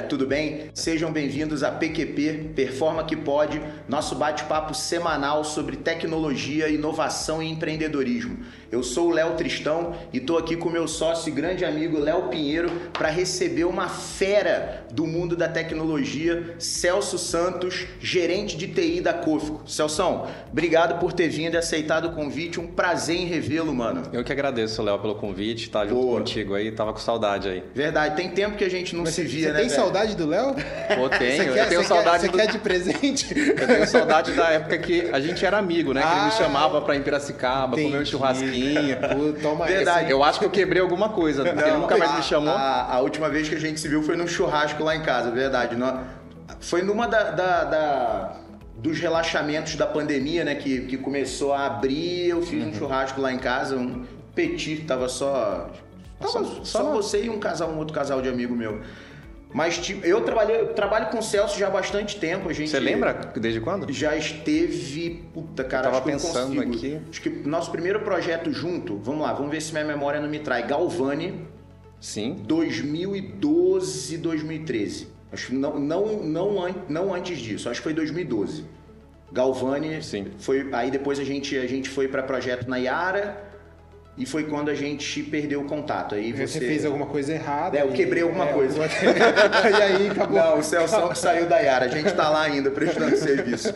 galera, tudo bem? Sejam bem-vindos a PQP, Performa que Pode, nosso bate-papo semanal sobre tecnologia, inovação e empreendedorismo. Eu sou o Léo Tristão e estou aqui com meu sócio e grande amigo Léo Pinheiro para receber uma fera do mundo da tecnologia, Celso Santos, gerente de TI da Cofco. Celso, obrigado por ter vindo e aceitado o convite. Um prazer em revê-lo, mano. Eu que agradeço, Léo, pelo convite, estar tá junto Boa. contigo aí. Tava com saudade aí. Verdade, tem tempo que a gente não Mas se via, você né? Tem velho? Saudade do Léo? Pô, tenho. Quer, eu tenho saudade. Quer, do... Você quer de presente? Eu tenho saudade da época que a gente era amigo, né? Que ah, ele me ah, chamava pra ir em Piracicaba, entendi. comer um churrasquinho toma Verdade. Eu acho que eu quebrei alguma coisa, porque ele nunca mais me chamou. A, a, última vez que a gente se viu foi num churrasco lá em casa, verdade. Foi numa da, da, da dos relaxamentos da pandemia, né? Que, que começou a abrir, eu fiz uhum. um churrasco lá em casa, um petit, tava só. Tava só, só, só você e um casal, um outro casal de amigo meu. Mas tipo, eu trabalhei, eu trabalho com o Celso já há bastante tempo. A gente Você lembra desde quando? Já esteve. Puta, cara, eu tava pensando aqui. Acho que nosso primeiro projeto junto, vamos lá, vamos ver se minha memória não me trai. Galvani. Sim. 2012, 2013. Acho que não, não, não, não antes disso, acho que foi 2012. Galvani. Sim. Foi, aí depois a gente, a gente foi para projeto na Yara e foi quando a gente perdeu o contato. Aí você, você fez alguma coisa errada. É, eu quebrei alguma é, coisa. e aí acabou. Não, o Celso saiu da Yara. A gente está lá ainda prestando serviço.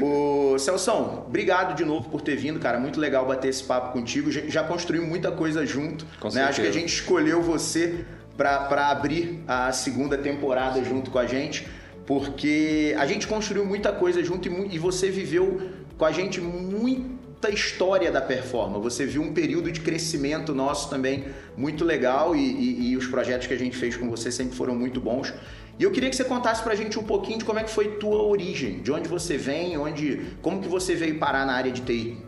O Celso, obrigado de novo por ter vindo, cara. Muito legal bater esse papo contigo. Já, construímos muita coisa junto. Com né? Acho que a gente escolheu você para abrir a segunda temporada junto com a gente, porque a gente construiu muita coisa junto e, e você viveu com a gente muito muita história da performance. Você viu um período de crescimento nosso também muito legal e, e, e, os projetos que a gente fez com você sempre foram muito bons. E eu queria que você contasse pra gente um pouquinho de como é que foi tua origem, de onde você vem, onde, como que você veio parar na área de TI.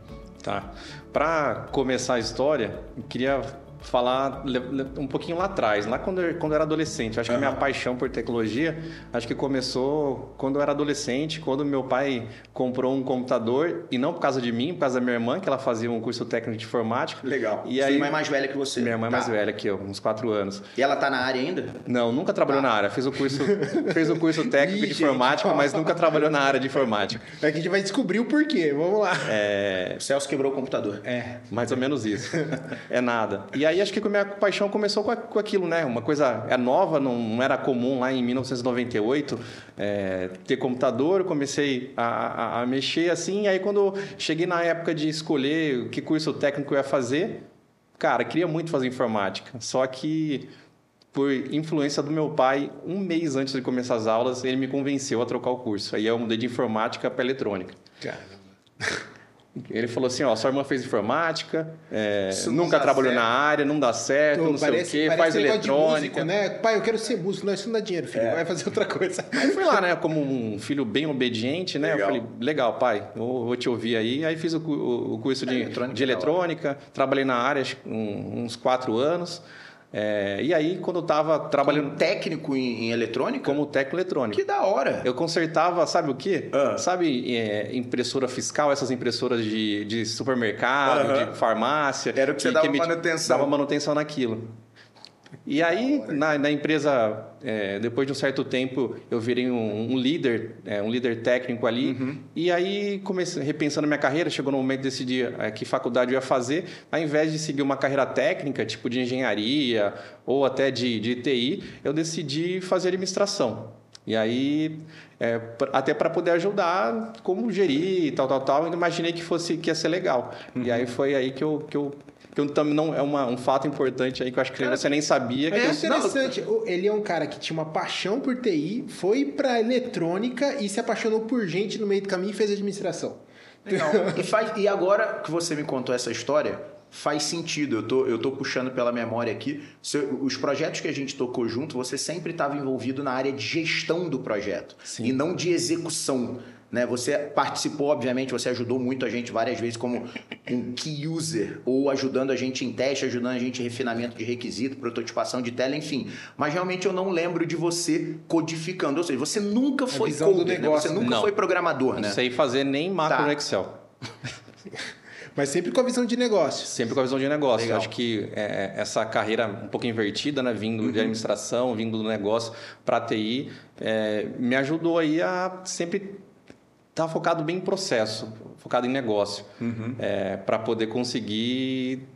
Tá. Para começar a história, eu queria falar um pouquinho lá atrás, lá quando eu, quando eu era adolescente. Acho uhum. que minha paixão por tecnologia, acho que começou quando eu era adolescente, quando meu pai comprou um computador, e não por causa de mim, por causa da minha irmã, que ela fazia um curso técnico de informática. Legal. E Sua aí, irmã é mais velha que você. Minha irmã é tá. mais velha que eu, uns quatro anos. E ela tá na área ainda? Não, nunca trabalhou tá. na área. Fez o curso, fez o curso técnico Ih, de informática, gente, mas nunca trabalhou na área de informática. É que a gente vai descobrir o porquê. Vamos lá. É... O Celso quebrou o computador. É. Mais ou menos isso. é nada. E aí acho que a minha paixão começou com, com aquilo, né? Uma coisa é nova, não, não, era comum lá em 1998 é, ter computador. Eu comecei a, a, a, mexer assim. Aí, quando cheguei na época de escolher que curso técnico eu ia fazer, cara, queria muito fazer informática. Só que por influência do meu pai, um mês antes de começar as aulas, ele me convenceu a trocar o curso. Aí eu mudei de informática para eletrônica. Caramba. Ele falou assim, ó, sua irmã fez informática, é, nunca trabalhou certo. na área, não dá certo, Tô, não parece, sei o quê, faz eletrônica. Músico, né? Pai, eu quero ser músico, não, isso não dá dinheiro, filho, é. vai fazer outra coisa. Aí fui lá, né, como um filho bem obediente, né? Legal. Eu falei, legal, pai, vou, vou te ouvir aí. Aí fiz o, o curso de, é, eletrônica, de eletrônica, trabalhei na área uns quatro anos. É, e aí, quando eu estava trabalhando. Como técnico em, em, eletrônica? Como técnico eletrônico. Que da hora! Eu consertava, sabe o quê? Ah. Sabe é, impressora fiscal, essas impressoras de, de supermercado, uh -huh. de farmácia. Era o que, que você dava que manutenção. Dava manutenção naquilo. E aí, na, na empresa, é, depois de um certo tempo, eu virei um, um líder, é, um líder técnico ali. Uhum. E aí, comecei, repensando minha carreira, chegou no momento de decidir é, que faculdade eu ia fazer. Ao invés de seguir uma carreira técnica, tipo de engenharia ou até de, de TI, eu decidi fazer administração. E aí, é, até para poder ajudar como gerir e tal, tal, tal, eu imaginei que fosse que ia ser legal. Uhum. E aí foi aí que eu, que eu que também não é uma, um fato importante aí que eu acho que cara, você nem sabia. Que é interessante. Não, ele é um cara que tinha uma paixão por TI, foi para eletrônica e se apaixonou por gente no meio do caminho e fez administração. Legal. e, faz, e agora que você me contou essa história, faz sentido. Eu tô, eu tô puxando pela memória aqui. Os projetos que a gente tocou junto, você sempre estava envolvido na área de gestão do projeto Sim. e não de execução. Né? Você participou, obviamente, você ajudou muito a gente várias vezes como um key user, ou ajudando a gente em teste, ajudando a gente em refinamento de requisito, prototipação de tela, enfim. Mas realmente eu não lembro de você codificando. Ou seja, você nunca foi coder, né? você nunca não. foi programador, não né? Não sei fazer nem macro tá. no Excel. Mas sempre com a visão de negócio. Sempre com a visão de negócio. Legal. Acho que é, essa carreira um pouco invertida, né? Vindo de administração, vindo do negócio para TI, é, me ajudou aí a sempre estar focado bem em processo, focado em negócio, para poder conseguir,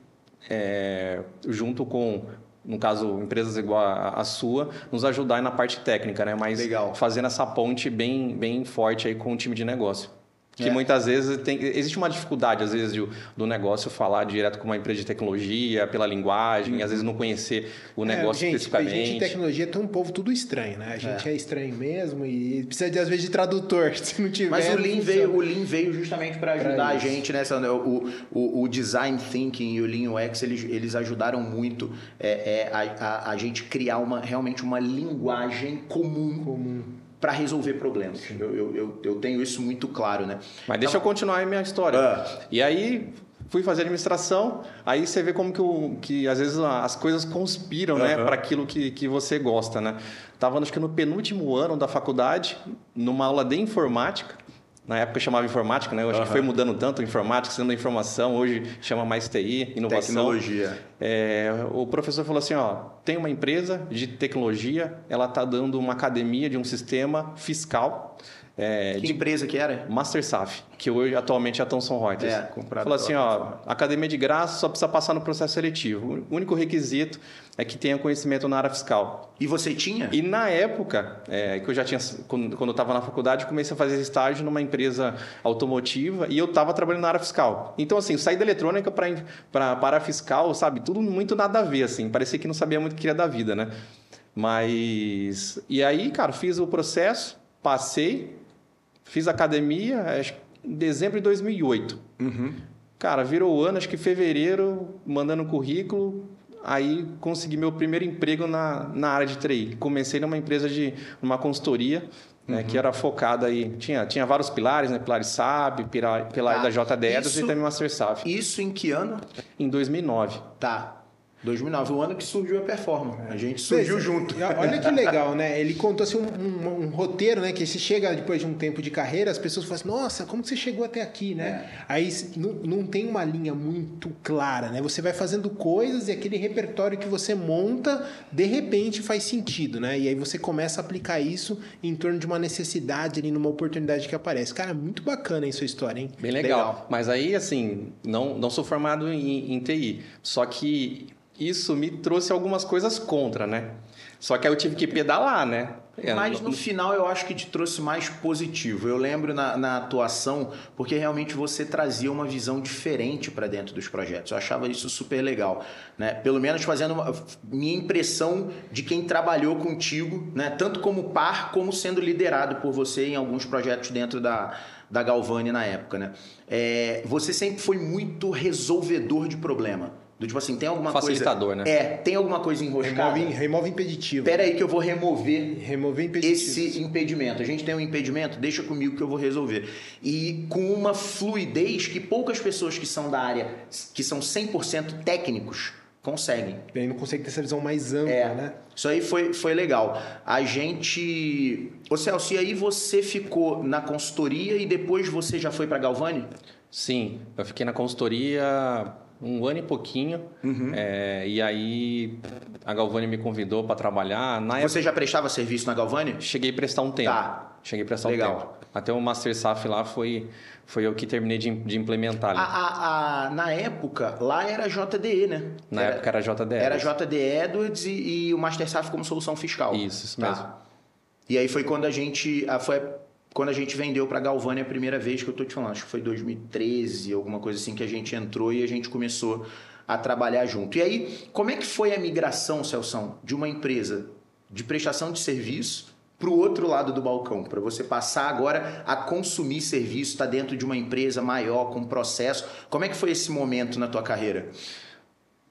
é, junto com no caso, empresas igual a, a sua, nos ajudar na parte técnica, né? Mas Legal. fazendo essa ponte bem, bem forte aí com o time de negócio. Que É. muitas vezes tem, existe uma dificuldade, às vezes, de- do negócio falar direto com uma empresa de tecnologia, pela linguagem, às vezes não conhecer o negócio é, gente, especificamente. A gente em tecnologia tem um povo tudo estranho, né? A gente é, estranho mesmo e precisa, de, às vezes, de tradutor. Se não tiver. Mas o Lean, veio, o Lean veio justamente para ajudar a gente nessa. né, O, o, o Design Thinking e o Lean UX, eles, eles ajudaram muito é, é, a, a, a gente criar uma, realmente uma linguagem comum, Comum. Para resolver problemas. Eu, eu, eu, eu tenho isso muito claro, né? Mas deixa eu continuar aí minha história. Ah. E aí fui fazer administração, aí você vê como que, o, que às vezes as coisas conspiram, né, Aham. para aquilo que, que você gosta, né? Tava acho que no penúltimo ano da faculdade, numa aula de informática. Na época chamava informática, né? Eu acho que Aham. foi mudando tanto informática, sendo informação, hoje chama mais TI, inovação. Tecnologia. É, o professor falou assim, ó, tem uma empresa de tecnologia, ela está dando uma academia de um sistema fiscal é, Que de empresa que era? MasterSaf, que hoje atualmente é a Thomson Reuters. É, Falou assim, ó, academia de graça só precisa passar no processo seletivo. O único requisito é que tenha conhecimento na área fiscal. E você tinha? E na época, é, que eu já tinha, quando, quando eu estava na faculdade, comecei a fazer estágio numa empresa automotiva e eu estava trabalhando na área fiscal. Então, assim, saí da eletrônica para para a área fiscal, sabe? Tudo muito nada a ver, assim. Parecia que não sabia muito o que queria da vida, né? Mas... E aí, cara, fiz o processo, passei, fiz academia, em dezembro de 2008. Uhum. Cara, virou ano, acho que fevereiro, mandando currículo, aí consegui meu primeiro emprego na, na área de TI. Comecei numa empresa de uma consultoria, né, que era focada aí, tinha, tinha vários pilares, né, pilares SAP, pilar, pilar Tá. da JDEDOS e também Master SAP. Isso em que ano? Em 2009. Tá. 2009, o ano que surgiu a Performance. A gente surgiu Pois é. junto. Olha que legal, né? Ele contou assim, um, um- um roteiro, né? Que se chega depois de um tempo de carreira, as pessoas falam assim, nossa, como que você chegou até aqui, né? É. Aí não, não tem uma linha muito clara, né? Você vai fazendo coisas e aquele repertório que você monta, de repente faz sentido, né? E aí você começa a aplicar isso em torno de uma necessidade ali, numa oportunidade que aparece. Cara, muito bacana aí sua história, hein? Bem legal. Legal. Mas aí, assim, não, não sou formado em, em TI. Só que isso me trouxe algumas coisas contra, né? Só que aí eu tive que pedalar, né? É, Mas no final eu acho que te trouxe mais positivo. Eu lembro na, na atuação, porque realmente você trazia uma visão diferente para dentro dos projetos. Eu achava isso super legal. Né? Pelo menos fazendo uma, minha impressão de quem trabalhou contigo, né? tanto como par, como sendo liderado por você em alguns projetos dentro da, da Galvani na época. Né? É, você sempre foi muito resolvedor de problema. Do tipo assim, tem alguma Facilitador, coisa. né? É, tem alguma coisa enroscada. Remove, remove impeditivo. Pera aí que eu vou remover Remover impeditivo. esse impedimento. A gente tem um impedimento, deixa comigo que eu vou resolver. E com uma fluidez que poucas pessoas que são da área, que são 100% técnicos, conseguem. Ele não consegue ter essa visão mais ampla, É. né? Isso aí foi, foi legal. A gente. Ô Celso, e aí você ficou na consultoria e depois você já foi para Galvani? Sim, eu fiquei na consultoria um ano e pouquinho. Uhum. é, e aí a Galvani me convidou para trabalhar. Na época, Você já prestava serviço na Galvani? cheguei a prestar um tempo. Tá. Cheguei a prestar Legal. um tempo. Até o Master SAF lá foi, foi eu que terminei de, de implementar. A, a- a- na época, lá era JDE, né? Na Era- época era JDE. Era JD Edwards e, e o Master SAF como solução fiscal. Isso, isso Tá. mesmo. E aí foi quando a gente. Foi quando a gente vendeu para Galvani a primeira vez que eu tô te falando. Acho que foi 2013, alguma coisa assim, que a gente entrou e a gente começou a trabalhar junto. E aí, como é que foi a migração, Celção, de uma empresa de prestação de serviço para o outro lado do balcão, para você passar agora a consumir serviço, estar dentro de uma empresa maior, com processo. Como é que foi esse momento na tua carreira?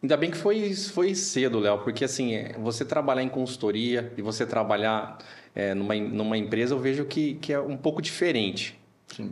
Ainda bem que foi, foi cedo, Léo, porque assim, é, você trabalhar em consultoria e você trabalhar é, numa, numa empresa, eu vejo que, que é um pouco diferente.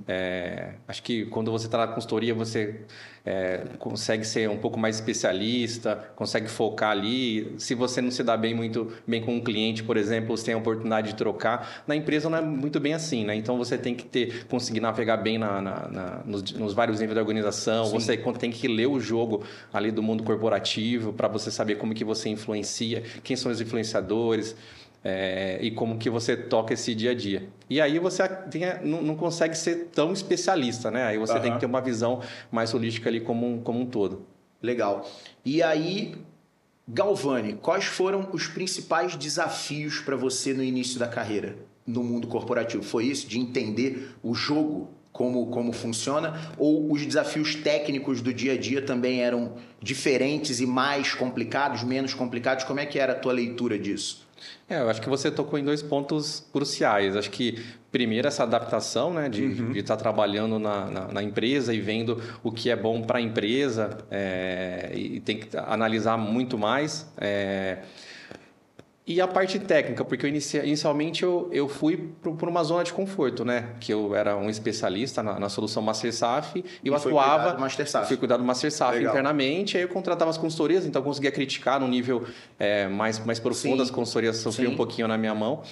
É, acho que quando você está na consultoria, você é, consegue ser um pouco mais especialista, consegue focar ali. Se você não se dá bem muito bem com um cliente, por exemplo, você tem a oportunidade de trocar. Na empresa não é muito bem assim, né? Então você tem que ter, conseguir navegar bem na, na, na nos, nos, vários níveis da organização. Sim. Você tem que ler o jogo ali do mundo corporativo para você saber como que você influencia, quem são os influenciadores é, e como que você toca esse dia a dia. E aí você tem, não, não, consegue ser tão especialista, né? Aí você uhum. tem que ter uma visão mais holística ali como um, como um todo. Legal. E aí, Galvani, quais foram os principais desafios para você no início da carreira no mundo corporativo? Foi isso, de entender o jogo como, como funciona? Ou os desafios técnicos do dia a dia também eram diferentes e mais complicados, menos complicados? Como é que era a tua leitura disso? É, eu acho que você tocou em dois pontos cruciais. Acho que, primeiro, essa adaptação, né, de, uhum. estar trabalhando na, na, na, empresa e vendo o que é bom para a empresa é, e tem que analisar muito mais. É, e a parte técnica, porque eu inicia, inicialmente eu, eu fui por uma zona de conforto, né? Que eu era um especialista na, na solução Master SAF e, eu atuava. Master SAF. Fui cuidado do Master SAF Legal. internamente, aí eu contratava as consultorias, então eu conseguia criticar no nível é, mais, mais profundo, Sim. as consultorias sofriam um pouquinho na minha mão.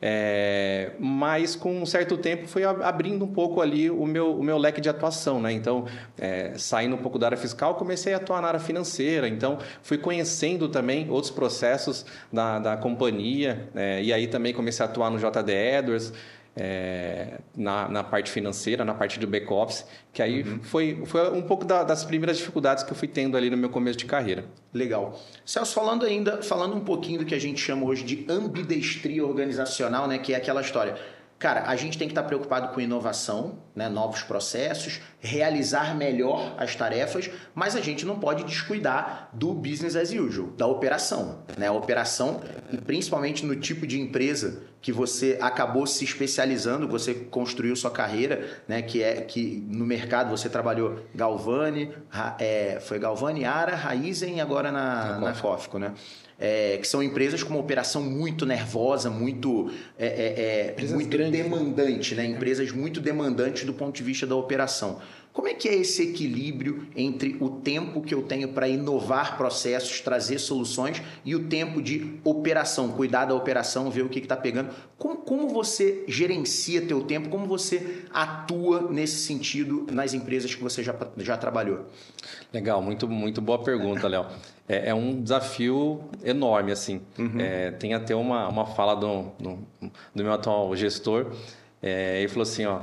É, mas com um certo tempo foi abrindo um pouco ali o meu, o meu leque de atuação, né? Então, é, saindo um pouco da área fiscal, comecei a atuar na área financeira. Então, fui conhecendo também outros processos da, da companhia. É, e aí também comecei a atuar no JD Edwards é, na, na, parte financeira, na parte do back-office, que aí uhum. foi, foi um pouco da, das primeiras dificuldades que eu fui tendo ali no meu começo de carreira. Legal. Celso, falando ainda, falando um pouquinho do que a gente chama hoje de ambidestria organizacional, né, que é aquela história Cara, a gente tem que estar preocupado com inovação, né, novos processos, realizar melhor as tarefas, mas a gente não pode descuidar do business as usual, da operação. Né? A operação, e principalmente no tipo de empresa que você acabou se especializando, você construiu sua carreira, né, que é que no mercado você trabalhou Galvani, é, foi Galvani, Ara, Raizen e agora na, na Cófico, né? É, que são empresas com uma operação muito nervosa, muito, é, é, é muito grandes, né? demandante, né? empresas muito demandantes do ponto de vista da operação. Como é que é esse equilíbrio entre o tempo que eu tenho para inovar processos, trazer soluções e o tempo de operação, cuidar da operação, ver o que está pegando? Como, como você gerencia teu tempo? Como você atua nesse sentido nas empresas que você já, já trabalhou? Legal, muito, muito boa pergunta, Léo. É, é, um desafio enorme, assim. Uhum. É, tem até uma, uma fala do, do, do meu atual gestor, é, ele falou assim, ó,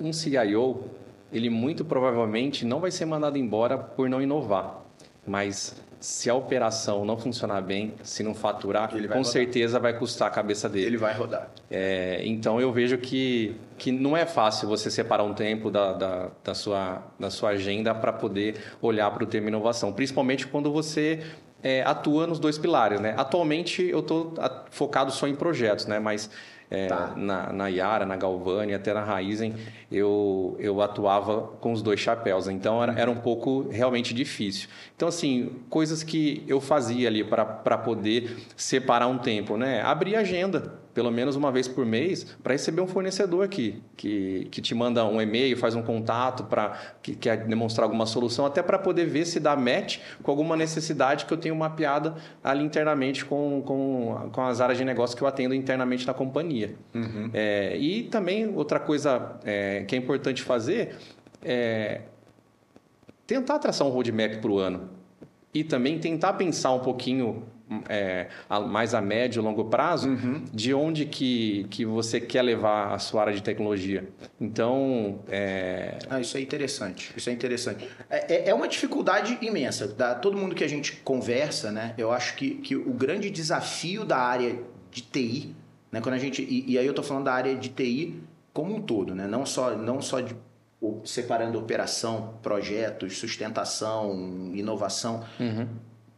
um CIO, ele muito provavelmente não vai ser mandado embora por não inovar, mas se a operação não funcionar bem, se não faturar, com rodar. certeza vai custar a cabeça dele. Ele vai rodar. É, então eu vejo que, que não é fácil você separar um tempo da, da, da sua, da sua agenda para poder olhar para o tema inovação, principalmente quando você é, atua nos dois pilares. Né? Atualmente eu estou focado só em projetos, né? mas é, tá. na, na Yara, na Galvani, até na Raizen, eu, eu atuava com os dois chapéus. Então, era, era um pouco realmente difícil. Então, assim, coisas que eu fazia ali para poder separar um tempo, né? Abrir agenda pelo menos uma vez por mês, para receber um fornecedor aqui, que, que te manda um e-mail, faz um contato para que quer demonstrar alguma solução, até para poder ver se dá match com alguma necessidade que eu tenho mapeada ali internamente com, com, com as áreas de negócio que eu atendo internamente na companhia. Uhum. É, e também outra coisa é, que é importante fazer é tentar traçar um roadmap para o ano. E também tentar pensar um pouquinho é, a, mais a médio e longo prazo, uhum. de onde que, que você quer levar a sua área de tecnologia. Então, é... Ah, isso é interessante. Isso é interessante. É, é, é uma dificuldade imensa. Da, todo mundo que a gente conversa, né? Eu acho que, que o grande desafio da área de TI, né? Quando a gente e, e aí eu estou falando da área de TI como um todo, né? Não só não só de separando operação, projetos, sustentação, inovação. Uhum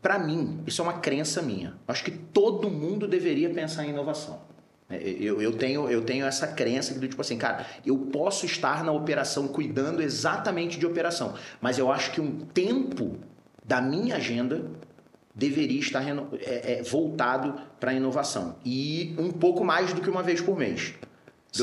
para mim, isso é uma crença minha. Acho que todo mundo deveria pensar em inovação. É, eu, eu, tenho, eu tenho essa crença do tipo assim, cara, eu posso estar na operação cuidando exatamente de operação, mas eu acho que um tempo da minha agenda deveria estar é, é, voltado para a inovação e um pouco mais do que uma vez por mês.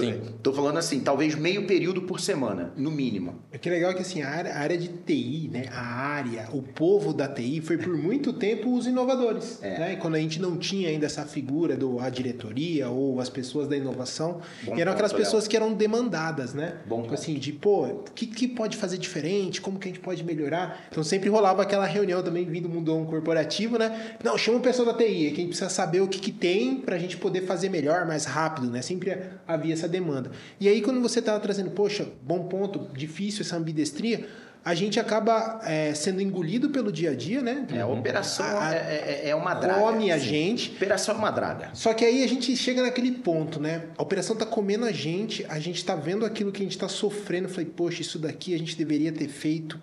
Sim. Tô falando assim, talvez meio período por semana, no mínimo. É que legal que assim, a área, a área de TI, né? A área, o povo da TI foi por muito tempo os inovadores. É. Né? E quando a gente não tinha ainda essa figura do a diretoria ou as pessoas da inovação, Bom e eram aquelas ponto, Léo. pessoas que eram demandadas, né? Bom Tipo ponto. assim, de pô, o que, que pode fazer diferente? Como que a gente pode melhorar? Então sempre rolava aquela reunião também vindo do mundo corporativo, né? Não, chama o pessoal da TI, que a gente precisa saber o que, que tem pra gente poder fazer melhor, mais rápido, né? Sempre havia essa demanda. E aí quando você tava trazendo, poxa, bom ponto, difícil essa ambidestria, a gente acaba é, sendo engolido pelo dia a dia, né? É, a operação A- é, é- é uma draga. Come a Sim. gente. Operação é uma draga. Só que aí a gente chega naquele ponto, né? A operação tá comendo a gente, a gente tá vendo aquilo que a gente tá sofrendo. Falei, poxa, isso daqui a gente deveria ter feito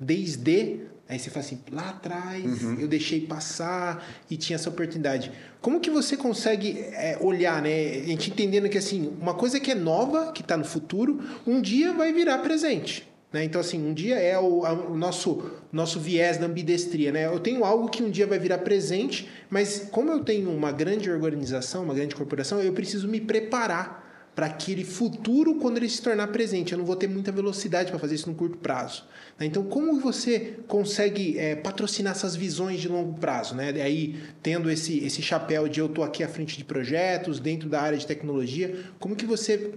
desde. Aí você fala assim, lá atrás eu deixei passar e tinha essa oportunidade. Como que você consegue é, olhar, né? A gente entendendo que assim, uma coisa que é nova, que está no futuro, um dia vai virar presente. Né? Então, assim, um dia é o, a- o nosso, nosso viés da ambidestria. Né? Eu tenho algo que um dia vai virar presente, mas como eu tenho uma grande organização, uma grande corporação, eu preciso me preparar para aquele futuro quando ele se tornar presente. Eu não vou ter muita velocidade para fazer isso no curto prazo. né? Então, como você consegue é, patrocinar essas visões de longo prazo? Né? Aí, tendo esse, esse chapéu de eu estou aqui à frente de projetos, dentro da área de tecnologia, como que você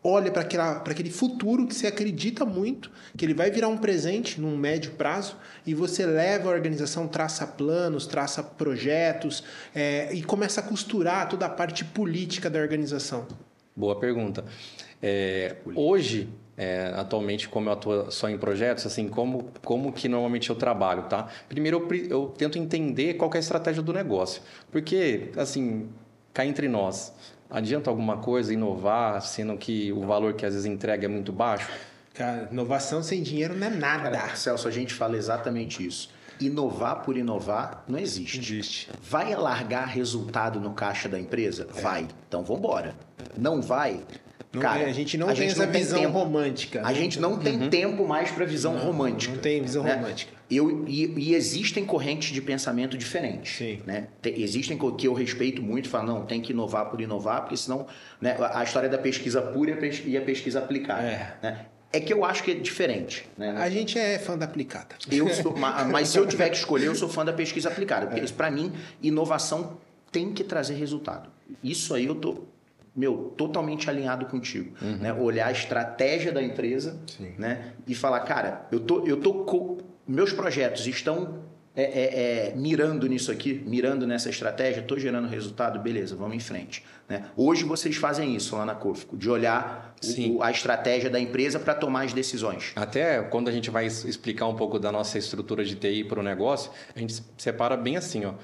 olha para aquele futuro que você acredita muito, que ele vai virar um presente num médio prazo, e você leva a organização, traça planos, traça projetos é, e começa a costurar toda a parte política da organização. Boa pergunta. É, hoje, é, atualmente, como eu atuo só em projetos, assim, como, como que normalmente eu trabalho, tá? Primeiro, eu, eu tento entender qual que é a estratégia do negócio. Porque, assim, cá entre nós, adianta alguma coisa inovar, sendo que o valor que às vezes entrega é muito baixo? Cara, inovação sem dinheiro não é nada. Cara, Celso, a gente fala exatamente isso. Inovar por inovar não existe. Existe. Vai largar resultado no caixa da empresa? Vai. Então vambora. não vai, Não cara, tem- a gente não tem essa visão tempo. romântica. A gente não tem tempo mais para visão romântica. Não tem visão né? romântica. Eu, e, e existem correntes de pensamento diferentes. Sim. Né? Te- existem que eu respeito muito, falam, não, tem que inovar por inovar, porque senão né, a a história da pesquisa pura e a e a pesquisa aplicada. É. Né? É que eu acho que é diferente. Né? A gente é fã da aplicada. Eu sou- ma- mas se eu tiver que escolher, eu sou fã da pesquisa aplicada. É. Porque isso, para mim, inovação tem que trazer resultado. Isso aí eu tô, meu, totalmente alinhado contigo. Né? Olhar a estratégia da empresa Sim. né? e falar, cara, eu tô, eu tô co- meus projetos estão é, é, é, mirando nisso aqui, mirando nessa estratégia, estou gerando resultado, beleza, vamos em frente. Né? Hoje vocês fazem isso lá na Cofico, de olhar o- a estratégia da empresa para tomar as decisões. Até quando a gente vai explicar um pouco da nossa estrutura de TI para o negócio, a gente separa bem assim, ó.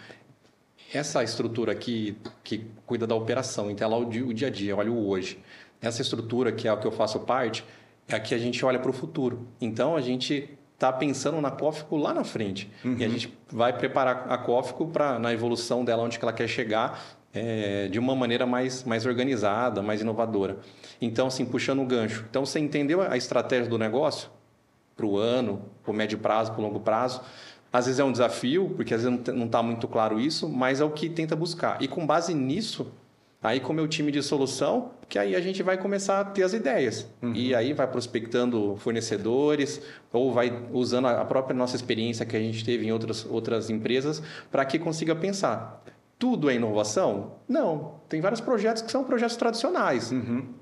Essa estrutura aqui que cuida da operação, então é lá o dia, o dia a dia, olha o hoje. Essa estrutura que é o que eu faço parte, é a que a gente olha para o futuro. Então a gente está pensando na Cófico lá na frente. E a gente vai preparar a Cófico para na evolução dela, onde que ela quer chegar, é, de uma maneira mais, mais organizada, mais inovadora. Então, assim, puxando o gancho. Então, você entendeu a estratégia do negócio? para o ano, para o médio prazo, para o longo prazo. Às vezes é um desafio, porque às vezes não está muito claro isso, mas é o que tenta buscar. E com base nisso, aí com o meu time de solução, que aí a gente vai começar a ter as ideias. E aí vai prospectando fornecedores, ou vai usando a própria nossa experiência que a gente teve em outras, outras empresas, para que consiga pensar. Tudo é inovação? Não. Tem vários projetos que são projetos tradicionais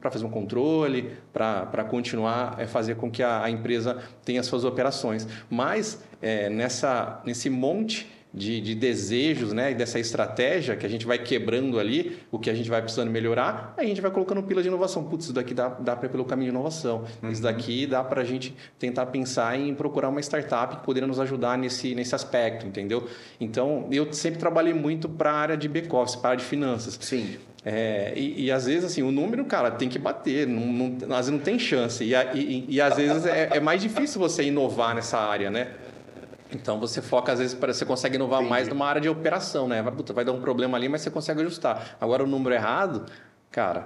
para fazer um controle, para continuar a fazer com que a, a empresa tenha suas operações. Mas é, nessa, nesse monte de, de desejos né, e dessa estratégia que a gente vai quebrando ali, o que a gente vai precisando melhorar, a gente vai colocando pila de inovação. Putz, isso daqui dá, dá para ir pelo caminho de inovação. Isso daqui dá para a gente tentar pensar em procurar uma startup que poderia nos ajudar nesse, nesse aspecto, entendeu? Então, eu sempre trabalhei muito para a área de back-office, para a área de finanças. Sim. É, e, e às vezes, assim, o número, cara, tem que bater, não, não- às vezes não tem chance. E, e- e às vezes é, é mais difícil você inovar nessa área, né? Então você foca, às vezes, para você consegue inovar Entendi. mais numa área de operação, né? Vai, puta, vai dar um problema ali, mas você consegue ajustar. Agora, o número errado, cara,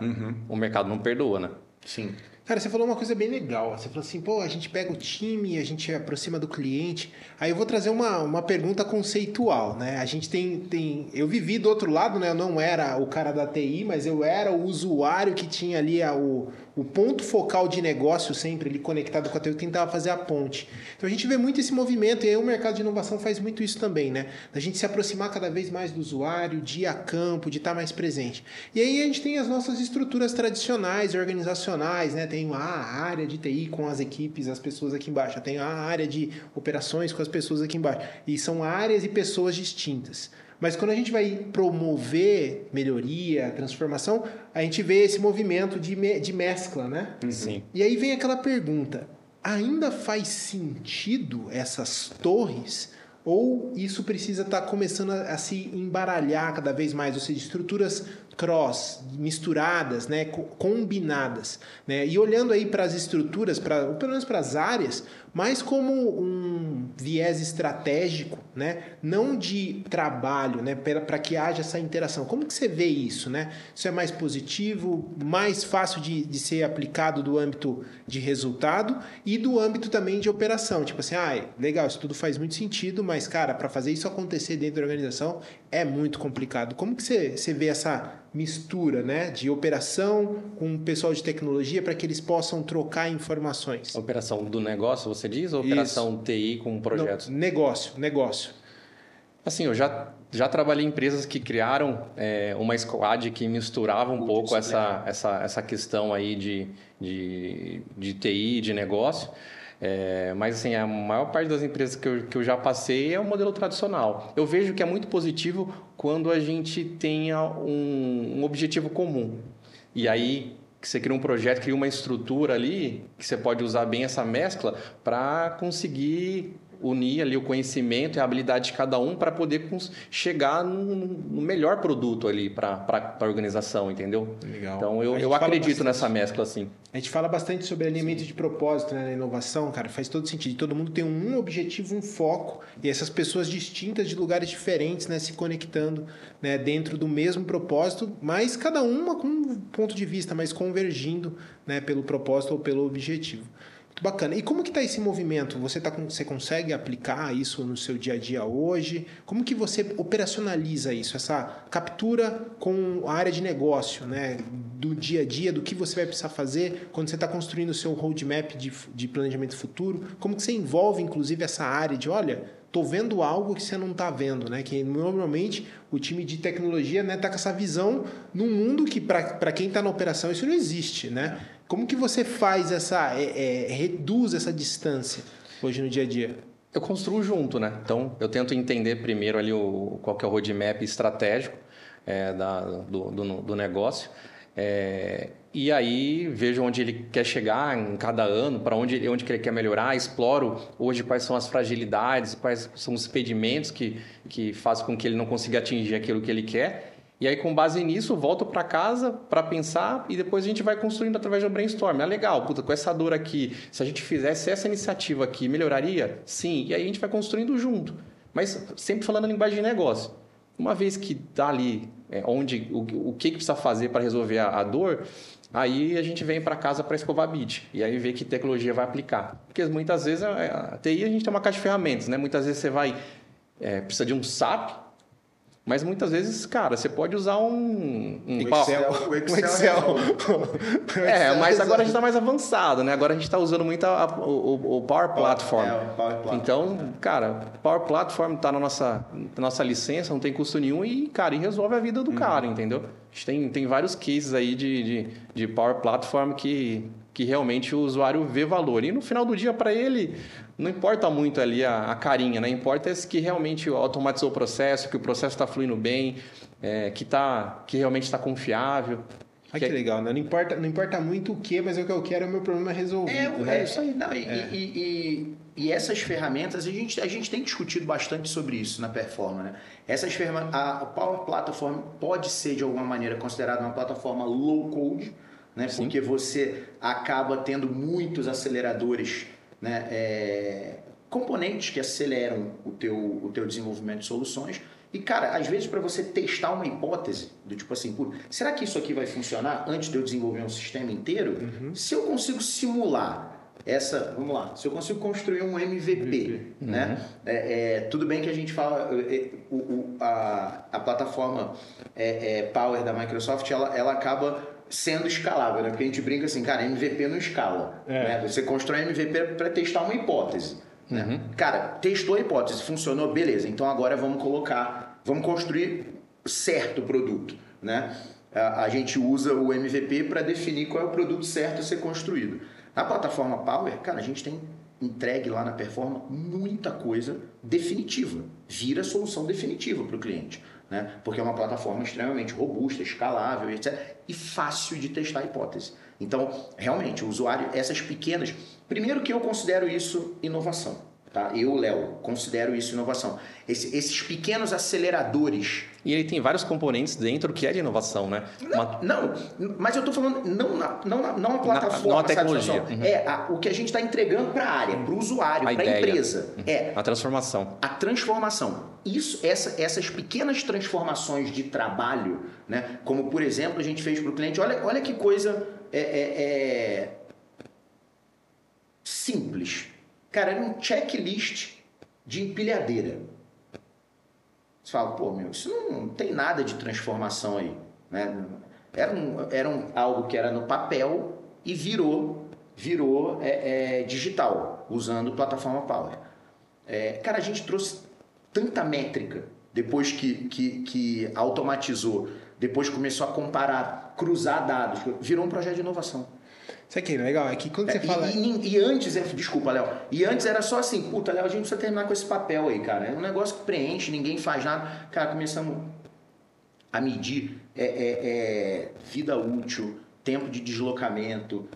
o mercado não perdoa, né? Sim. Cara, você falou uma coisa bem legal. Você falou assim, pô, a gente pega o time, a gente aproxima do cliente. Aí eu vou trazer uma, uma pergunta conceitual, né? A gente tem, tem. Eu vivi do outro lado, né? Eu não era o cara da TI, mas eu era o usuário que tinha ali a, o, o ponto focal de negócio sempre ali conectado com a TI, tentava fazer a ponte. Então a gente vê muito esse movimento, e aí o mercado de inovação faz muito isso também, né? Da gente se aproximar cada vez mais do usuário, de ir a campo, de estar mais presente. E aí a gente tem as nossas estruturas tradicionais, organizacionais, né? Tem a área de TI com as equipes, as pessoas aqui embaixo. Tem a área de operações com as pessoas aqui embaixo. E são áreas e pessoas distintas. Mas quando a gente vai promover melhoria, transformação, a gente vê esse movimento de, me, de mescla, né? Sim. E aí vem aquela pergunta: ainda faz sentido essas torres? Ou isso precisa estar tá começando a, a, se embaralhar cada vez mais, ou seja, estruturas cross, misturadas, né, combinadas, né? E olhando aí para as estruturas, para pelo menos para as áreas, mais como um viés estratégico, né? não de trabalho, né? para que haja essa interação. Como que você vê isso? Né? Isso é mais positivo, mais fácil de, de ser aplicado do âmbito de resultado e do âmbito também de operação. Tipo assim, ah, legal, isso tudo faz muito sentido, mas, cara, para fazer isso acontecer dentro da organização é muito complicado. Como que você, você vê essa mistura né, de operação com o pessoal de tecnologia para que eles possam trocar informações. Operação do negócio, você diz, ou operação Isso. TI com projetos? Não, negócio, negócio. Assim, eu já, já trabalhei em empresas que criaram é, uma squad que misturava um pouco essa, essa, essa questão aí de, de, de TI, de negócio. É, mas assim, a maior parte das empresas que eu, que eu já passei é o modelo tradicional. Eu vejo que é muito positivo quando a gente tenha um, um objetivo comum. E aí você cria um projeto, cria uma estrutura ali, que você pode usar bem essa mescla para conseguir unir ali o conhecimento e a habilidade de cada um para poder chegar no, no, melhor produto ali para a organização, entendeu? Legal. Então eu, eu acredito bastante, nessa mescla assim. A gente fala bastante sobre alinhamento Sim. de propósito né, na inovação, cara, faz todo sentido. Todo mundo tem um objetivo, um foco e essas pessoas distintas de lugares diferentes, né, se conectando, né, dentro do mesmo propósito, mas cada uma com um ponto de vista, mas convergindo, né, pelo propósito ou pelo objetivo. Bacana. E como que está esse movimento? Você, tá, você consegue aplicar isso no seu dia a dia hoje? Como que você operacionaliza isso? Essa captura com a área de negócio, né? Do dia a dia, do que você vai precisar fazer quando você está construindo o seu roadmap de, de planejamento futuro? Como que você envolve, inclusive, essa área de, olha, tô vendo algo que você não está vendo, né? Que normalmente o time de tecnologia né, tá com essa visão num mundo que para quem está na operação isso não existe, né? Como que você faz essa, é, é, reduz essa distância hoje no dia a dia? Eu construo junto, né? Então, eu tento entender primeiro ali o, qual que é o roadmap estratégico é, da, do, do, do negócio. É, e aí vejo onde ele quer chegar em cada ano, para onde, onde ele quer melhorar, exploro hoje quais são as fragilidades, quais são os impedimentos que, que fazem com que ele não consiga atingir aquilo que ele quer e aí, com base nisso, volto para casa para pensar e depois a gente vai construindo através do brainstorm. Ah, legal, puta, com essa dor aqui, se a gente fizesse essa iniciativa aqui, melhoraria? Sim. E aí a gente vai construindo junto. Mas sempre falando a linguagem de negócio. Uma vez que está ali é, onde o, o que, que precisa fazer para resolver a, a, dor, aí a gente vem para casa para escovar bit. E aí vê que tecnologia vai aplicar. Porque muitas vezes a, a TI a gente tem uma caixa de ferramentas, né? Muitas vezes você vai. É, precisa de um SAP, mas muitas vezes, cara, você pode usar um, um Excel. O Excel. Excel. é, mas agora a gente está mais avançado, né? Agora a gente está usando muito a, a, o, o, Power Platform. É, Power Platform. Então, cara, Power Platform está na nossa, na nossa licença, não tem custo nenhum e, cara, e resolve a vida do uhum. cara, entendeu? A gente tem, tem vários cases aí de, de, de Power Platform que, que realmente o usuário vê valor. E no final do dia, para ele, não importa muito ali a, a, carinha, né? Importa é que realmente automatizou o processo, que o processo está fluindo bem, é, que, tá, que realmente está confiável. Ah, que, que legal, né? Não importa, não importa muito o que, mas o que eu quero é o meu problema resolvido. É, né? é isso aí. Não, e, é. e, e, e, essas ferramentas, a gente, a gente tem discutido bastante sobre isso na Performa, né? Essas ferramentas, a Power Platform pode ser, de alguma maneira, considerada uma plataforma low code, né? Sim. Porque você acaba tendo muitos aceleradores né, é, componentes que aceleram o teu, o teu desenvolvimento de soluções E, cara, às vezes para você testar uma hipótese, do tipo assim, será que isso aqui vai funcionar antes de eu desenvolver um sistema inteiro? Uhum. Se eu consigo simular essa, vamos lá, se eu consigo construir um MVP, uhum. né? É, é, tudo bem que a gente fala, é, é, o, o, a, a plataforma é, é, Power da Microsoft, ela, ela acaba sendo escalável, né? Porque a gente brinca assim, cara, MVP não escala. Né? Você constrói MVP para testar uma hipótese. Né? Uhum. Cara, testou a hipótese, funcionou, beleza. Então agora vamos colocar, vamos construir certo produto, né? A, a gente usa o MVP para definir qual é o produto certo a ser construído. Na plataforma Power, cara, a gente tem entregue lá na Performa muita coisa definitiva. Vira solução definitiva para o cliente. Né? Porque é uma plataforma extremamente robusta, escalável, etc. E fácil de testar a hipótese. Então, realmente, o usuário, essas pequenas. Primeiro que eu considero isso inovação. Tá? Eu, Léo, considero isso inovação. Esse, esses pequenos aceleradores. E ele tem vários componentes dentro que é de inovação, né? Não, Uma... não mas eu estou falando não na, não na, não a plataforma, não a tecnologia. Uhum. É a, o que a gente está entregando para a área, para o usuário, para a empresa. Uhum. É a transformação. A transformação. Isso, essa, essas pequenas transformações de trabalho, né? Como por exemplo a gente fez para o cliente. Olha, olha que coisa é, é, é simples Cara, era um checklist de empilhadeira. Você fala, pô, meu, isso não tem nada de transformação aí. Né? Era, um, era um, algo que era no papel e virou, virou é, é, digital, usando plataforma Power. É, cara, a gente trouxe tanta métrica depois que, que, que automatizou, depois começou a comparar, cruzar dados, virou um projeto de inovação. Isso aqui é legal, é que quando você é, fala. E, e, antes, é, desculpa, Léo. E antes era só assim, puta, Léo, a gente precisa terminar com esse papel aí, cara. É um negócio que preenche, ninguém faz nada. Cara, começamos a medir é, é, é vida útil, tempo de deslocamento,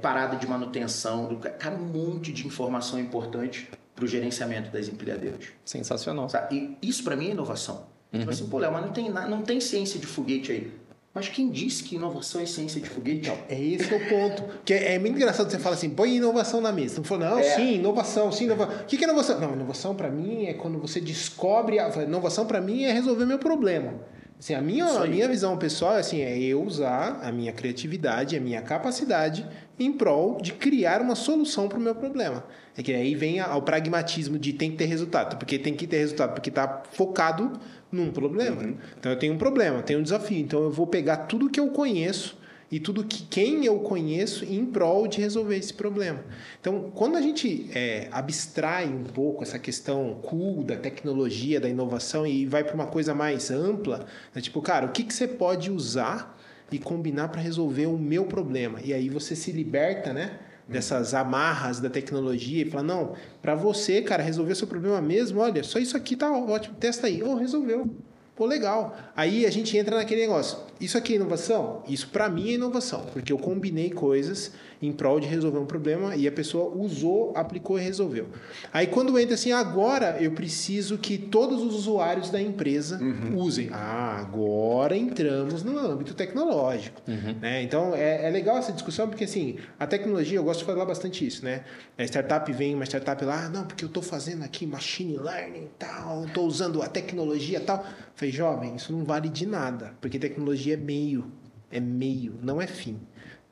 parada de manutenção, cara, um monte de informação importante para o gerenciamento das empilhadeiras. Sensacional. Sabe? E isso para mim é inovação. Uhum. Tipo assim, pô, Léo, mas não tem, não tem ciência de foguete aí. Mas quem disse que inovação é ciência de foguete? Não, é esse é o ponto. Que é, é, muito engraçado você falar assim, põe inovação na mesa. Não falou, não, é. sim, inovação, sim, inovação. O que, que é inovação? Não, inovação para mim é quando você descobre. A... Inovação para mim é resolver meu problema. Assim, a minha, a minha visão pessoal é assim, é eu usar a minha criatividade, a minha capacidade em prol de criar uma solução para o meu problema. É que aí vem o pragmatismo de tem que ter resultado, porque tem que ter resultado, porque está focado num problema. Uhum. Então eu tenho um problema, tenho um desafio. Então eu vou pegar tudo que eu conheço e tudo que quem eu conheço em prol de resolver esse problema. Então, quando a gente é, abstrai um pouco essa questão cool da tecnologia, da inovação e vai para uma coisa mais ampla, é tipo, cara, o que, que você pode usar e combinar para resolver o meu problema? E aí você se liberta, né? Dessas amarras da tecnologia e falar, não, para você, cara, resolver seu problema mesmo, olha, só isso aqui tá ótimo, testa aí. Oh, resolveu. Pô, legal. Aí a gente entra naquele negócio. Isso aqui é inovação? Isso para mim é inovação, porque eu combinei coisas em prol de resolver um problema e a pessoa usou, aplicou e resolveu. Aí quando entra assim, agora eu preciso que todos os usuários da empresa uhum. usem. Ah, agora entramos no âmbito tecnológico. Uhum. Né? Então é, é, legal essa discussão porque assim, a tecnologia, eu gosto de falar bastante isso, né? A startup vem, uma startup lá, ah, não, porque eu estou fazendo aqui machine learning e tal, estou usando a tecnologia e tal. Falei, jovem, isso não vale de nada, porque tecnologia é meio, é meio, não é fim.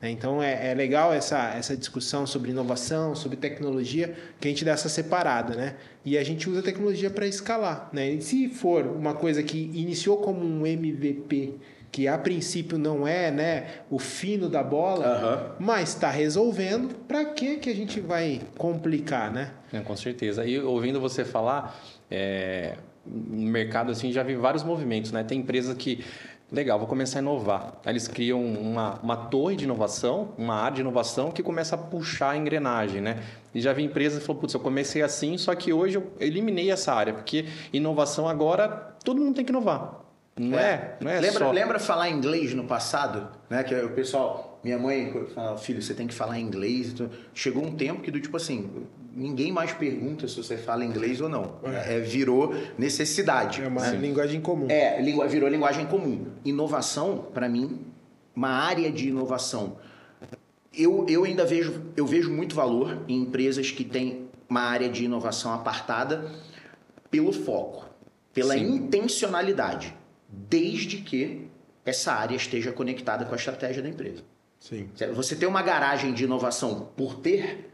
Né? Então é, é, legal essa, essa discussão sobre inovação, sobre tecnologia, que a gente dá essa separada, né? E a gente usa a tecnologia para escalar, né? E se for uma coisa que iniciou como um MVP, que a princípio não é, né, o fino da bola, uhum. mas está resolvendo, para que que a gente vai complicar, né? É, com certeza. E ouvindo você falar, é, no mercado assim já vi vários movimentos, né? Tem empresas que legal, vou começar a inovar. Aí eles criam uma, uma torre de inovação, uma área de inovação que começa a puxar a engrenagem, né? E já vi empresas que falaram, putz, eu comecei assim, só que hoje eu eliminei essa área, porque inovação agora, todo mundo tem que inovar. Não é, é não é lembra, só... Lembra falar inglês no passado? Né? Que o pessoal, minha mãe fala, filho, você tem que falar inglês. Chegou um tempo que do tipo assim, ninguém mais pergunta se você fala inglês ou não. É, é virou necessidade. É uma né? linguagem comum. É, virou linguagem comum. Inovação, para mim, uma área de inovação. Eu, eu ainda vejo, eu vejo muito valor em empresas que têm uma área de inovação apartada pelo foco. pela Sim. intencionalidade, desde que essa área esteja conectada com a estratégia da empresa. Sim. Você ter uma garagem de inovação por ter,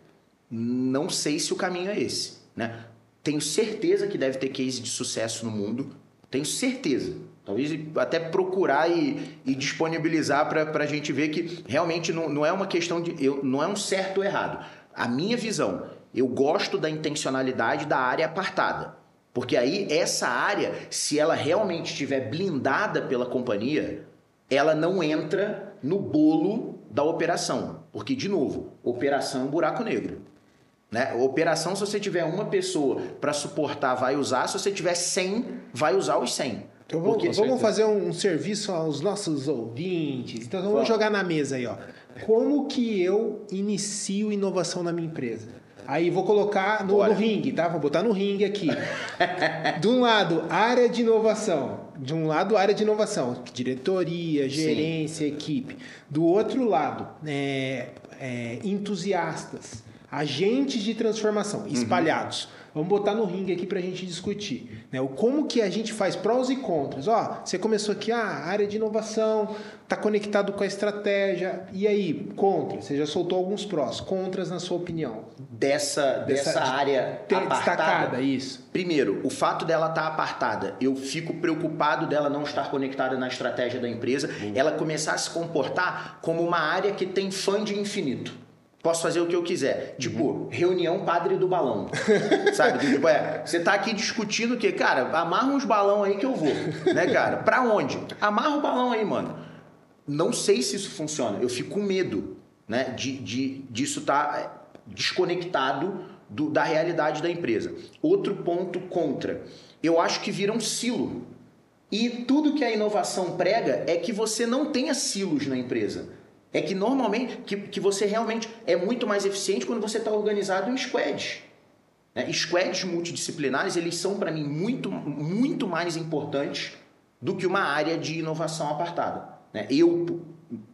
não sei se o caminho é esse. Né? Tenho certeza que deve ter case de sucesso no mundo. Tenho certeza. Talvez até procurar e, e disponibilizar para a gente ver que realmente não, não é uma questão de. Eu, não é um certo ou errado. A minha visão, eu gosto da intencionalidade da área apartada. Porque aí essa área, se ela realmente estiver blindada pela companhia, ela não entra no bolo da operação. Porque, de novo, operação é buraco negro. Né? Operação, se você tiver uma pessoa para suportar, vai usar. Se você tiver 100, vai usar os 100. Então vamos, Porque, vamos fazer um serviço aos nossos ouvintes. Então vamos jogar na mesa aí, ó. Como que eu inicio inovação na minha empresa? Aí vou colocar no, no ringue, tá? Vou botar no ringue aqui. de um lado, área de inovação. De um lado, área de inovação. Diretoria, gerência, Sim. equipe. Do outro lado, é, é, entusiastas agentes de transformação uhum. espalhados. Uhum. Vamos botar no ringue aqui para a gente discutir. Né? O como que a gente faz prós e contras. Ó, você começou aqui, ah, área de inovação, está conectado com a estratégia. E aí, contra? Você já soltou alguns prós. Contras, na sua opinião? Dessa, dessa, dessa área apartada, destacada, isso. Primeiro, o fato dela estar tá apartada. Eu fico preocupado dela não estar conectada na estratégia da empresa. Uhum. Ela começar a se comportar como uma área que tem fã de infinito. Posso fazer o que eu quiser. Tipo, uhum. reunião padre do balão. Sabe? Tipo, é, você tá aqui discutindo o quê? Cara, amarra uns balão aí que eu vou. Né, cara? Pra onde? Amarra o balão aí, mano. Não sei se isso funciona. Eu fico com medo, né? De, de, disso tá é, desconectado do, da realidade da empresa. Outro ponto contra. Eu acho que vira um silo. E tudo que a inovação prega é que você não tenha silos na empresa é que normalmente que, que você realmente é muito mais eficiente quando você está organizado em squads. Né? Squads multidisciplinares eles são para mim muito, muito mais importantes do que uma área de inovação apartada. Né? Eu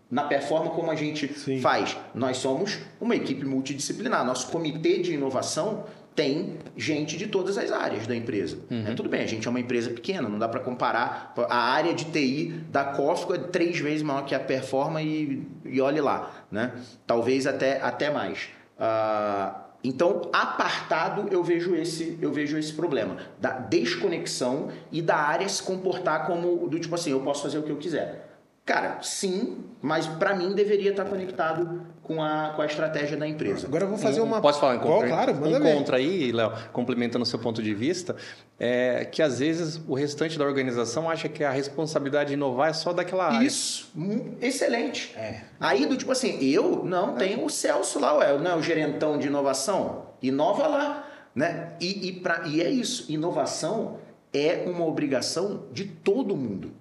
na performance como a gente Sim. faz, nós somos uma equipe multidisciplinar. Nosso comitê de inovação tem gente de todas as áreas da empresa. Uhum. É, tudo bem, a gente é uma empresa pequena, não dá para comparar. A área de TI da Cofco é três vezes maior que a Performa e, e olhe lá. Né? Talvez até, até mais. Uh, então, apartado, eu vejo esse eu vejo esse problema da desconexão e da área se comportar como do tipo assim, eu posso fazer o que eu quiser. Cara, sim, mas para mim deveria estar conectado com a, com a estratégia da empresa. Agora eu vou fazer uma. Posso falar em contra? Oh, claro, manda um contra aí, Léo, complementando o seu ponto de vista, é que às vezes o restante da organização acha que a responsabilidade de inovar é só daquela área. Isso, hum, excelente. É. Aí do tipo assim, eu não é. tenho o Celso lá, ué, não é o gerentão de inovação? Inova lá. Né? E, e, pra, e é isso, inovação é uma obrigação de todo mundo.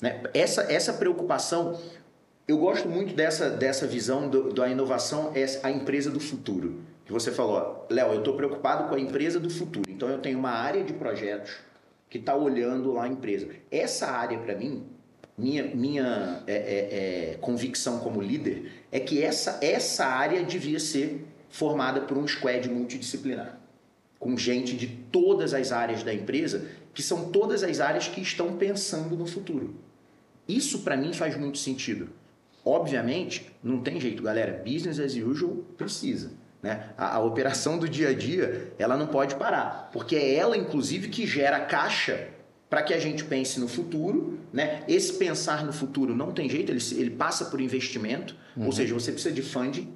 Né? Essa, essa preocupação, eu gosto muito dessa, dessa visão do, da inovação, é a empresa do futuro. Que você falou, Léo, eu estou preocupado com a empresa do futuro. Então eu tenho uma área de projetos que está olhando lá a empresa. Essa área, para mim, minha, minha é, é, é, convicção como líder é que essa, essa área devia ser formada por um squad multidisciplinar, com gente de todas as áreas da empresa que são todas as áreas que estão pensando no futuro. Isso para mim faz muito sentido. Obviamente, não tem jeito, galera. Business as usual precisa. Né? A, a, operação do dia a dia ela não pode parar, porque é ela, inclusive, que gera caixa para que a gente pense no futuro. Né? Esse pensar no futuro não tem jeito, ele, ele passa por investimento, uhum. ou seja, você precisa de funding.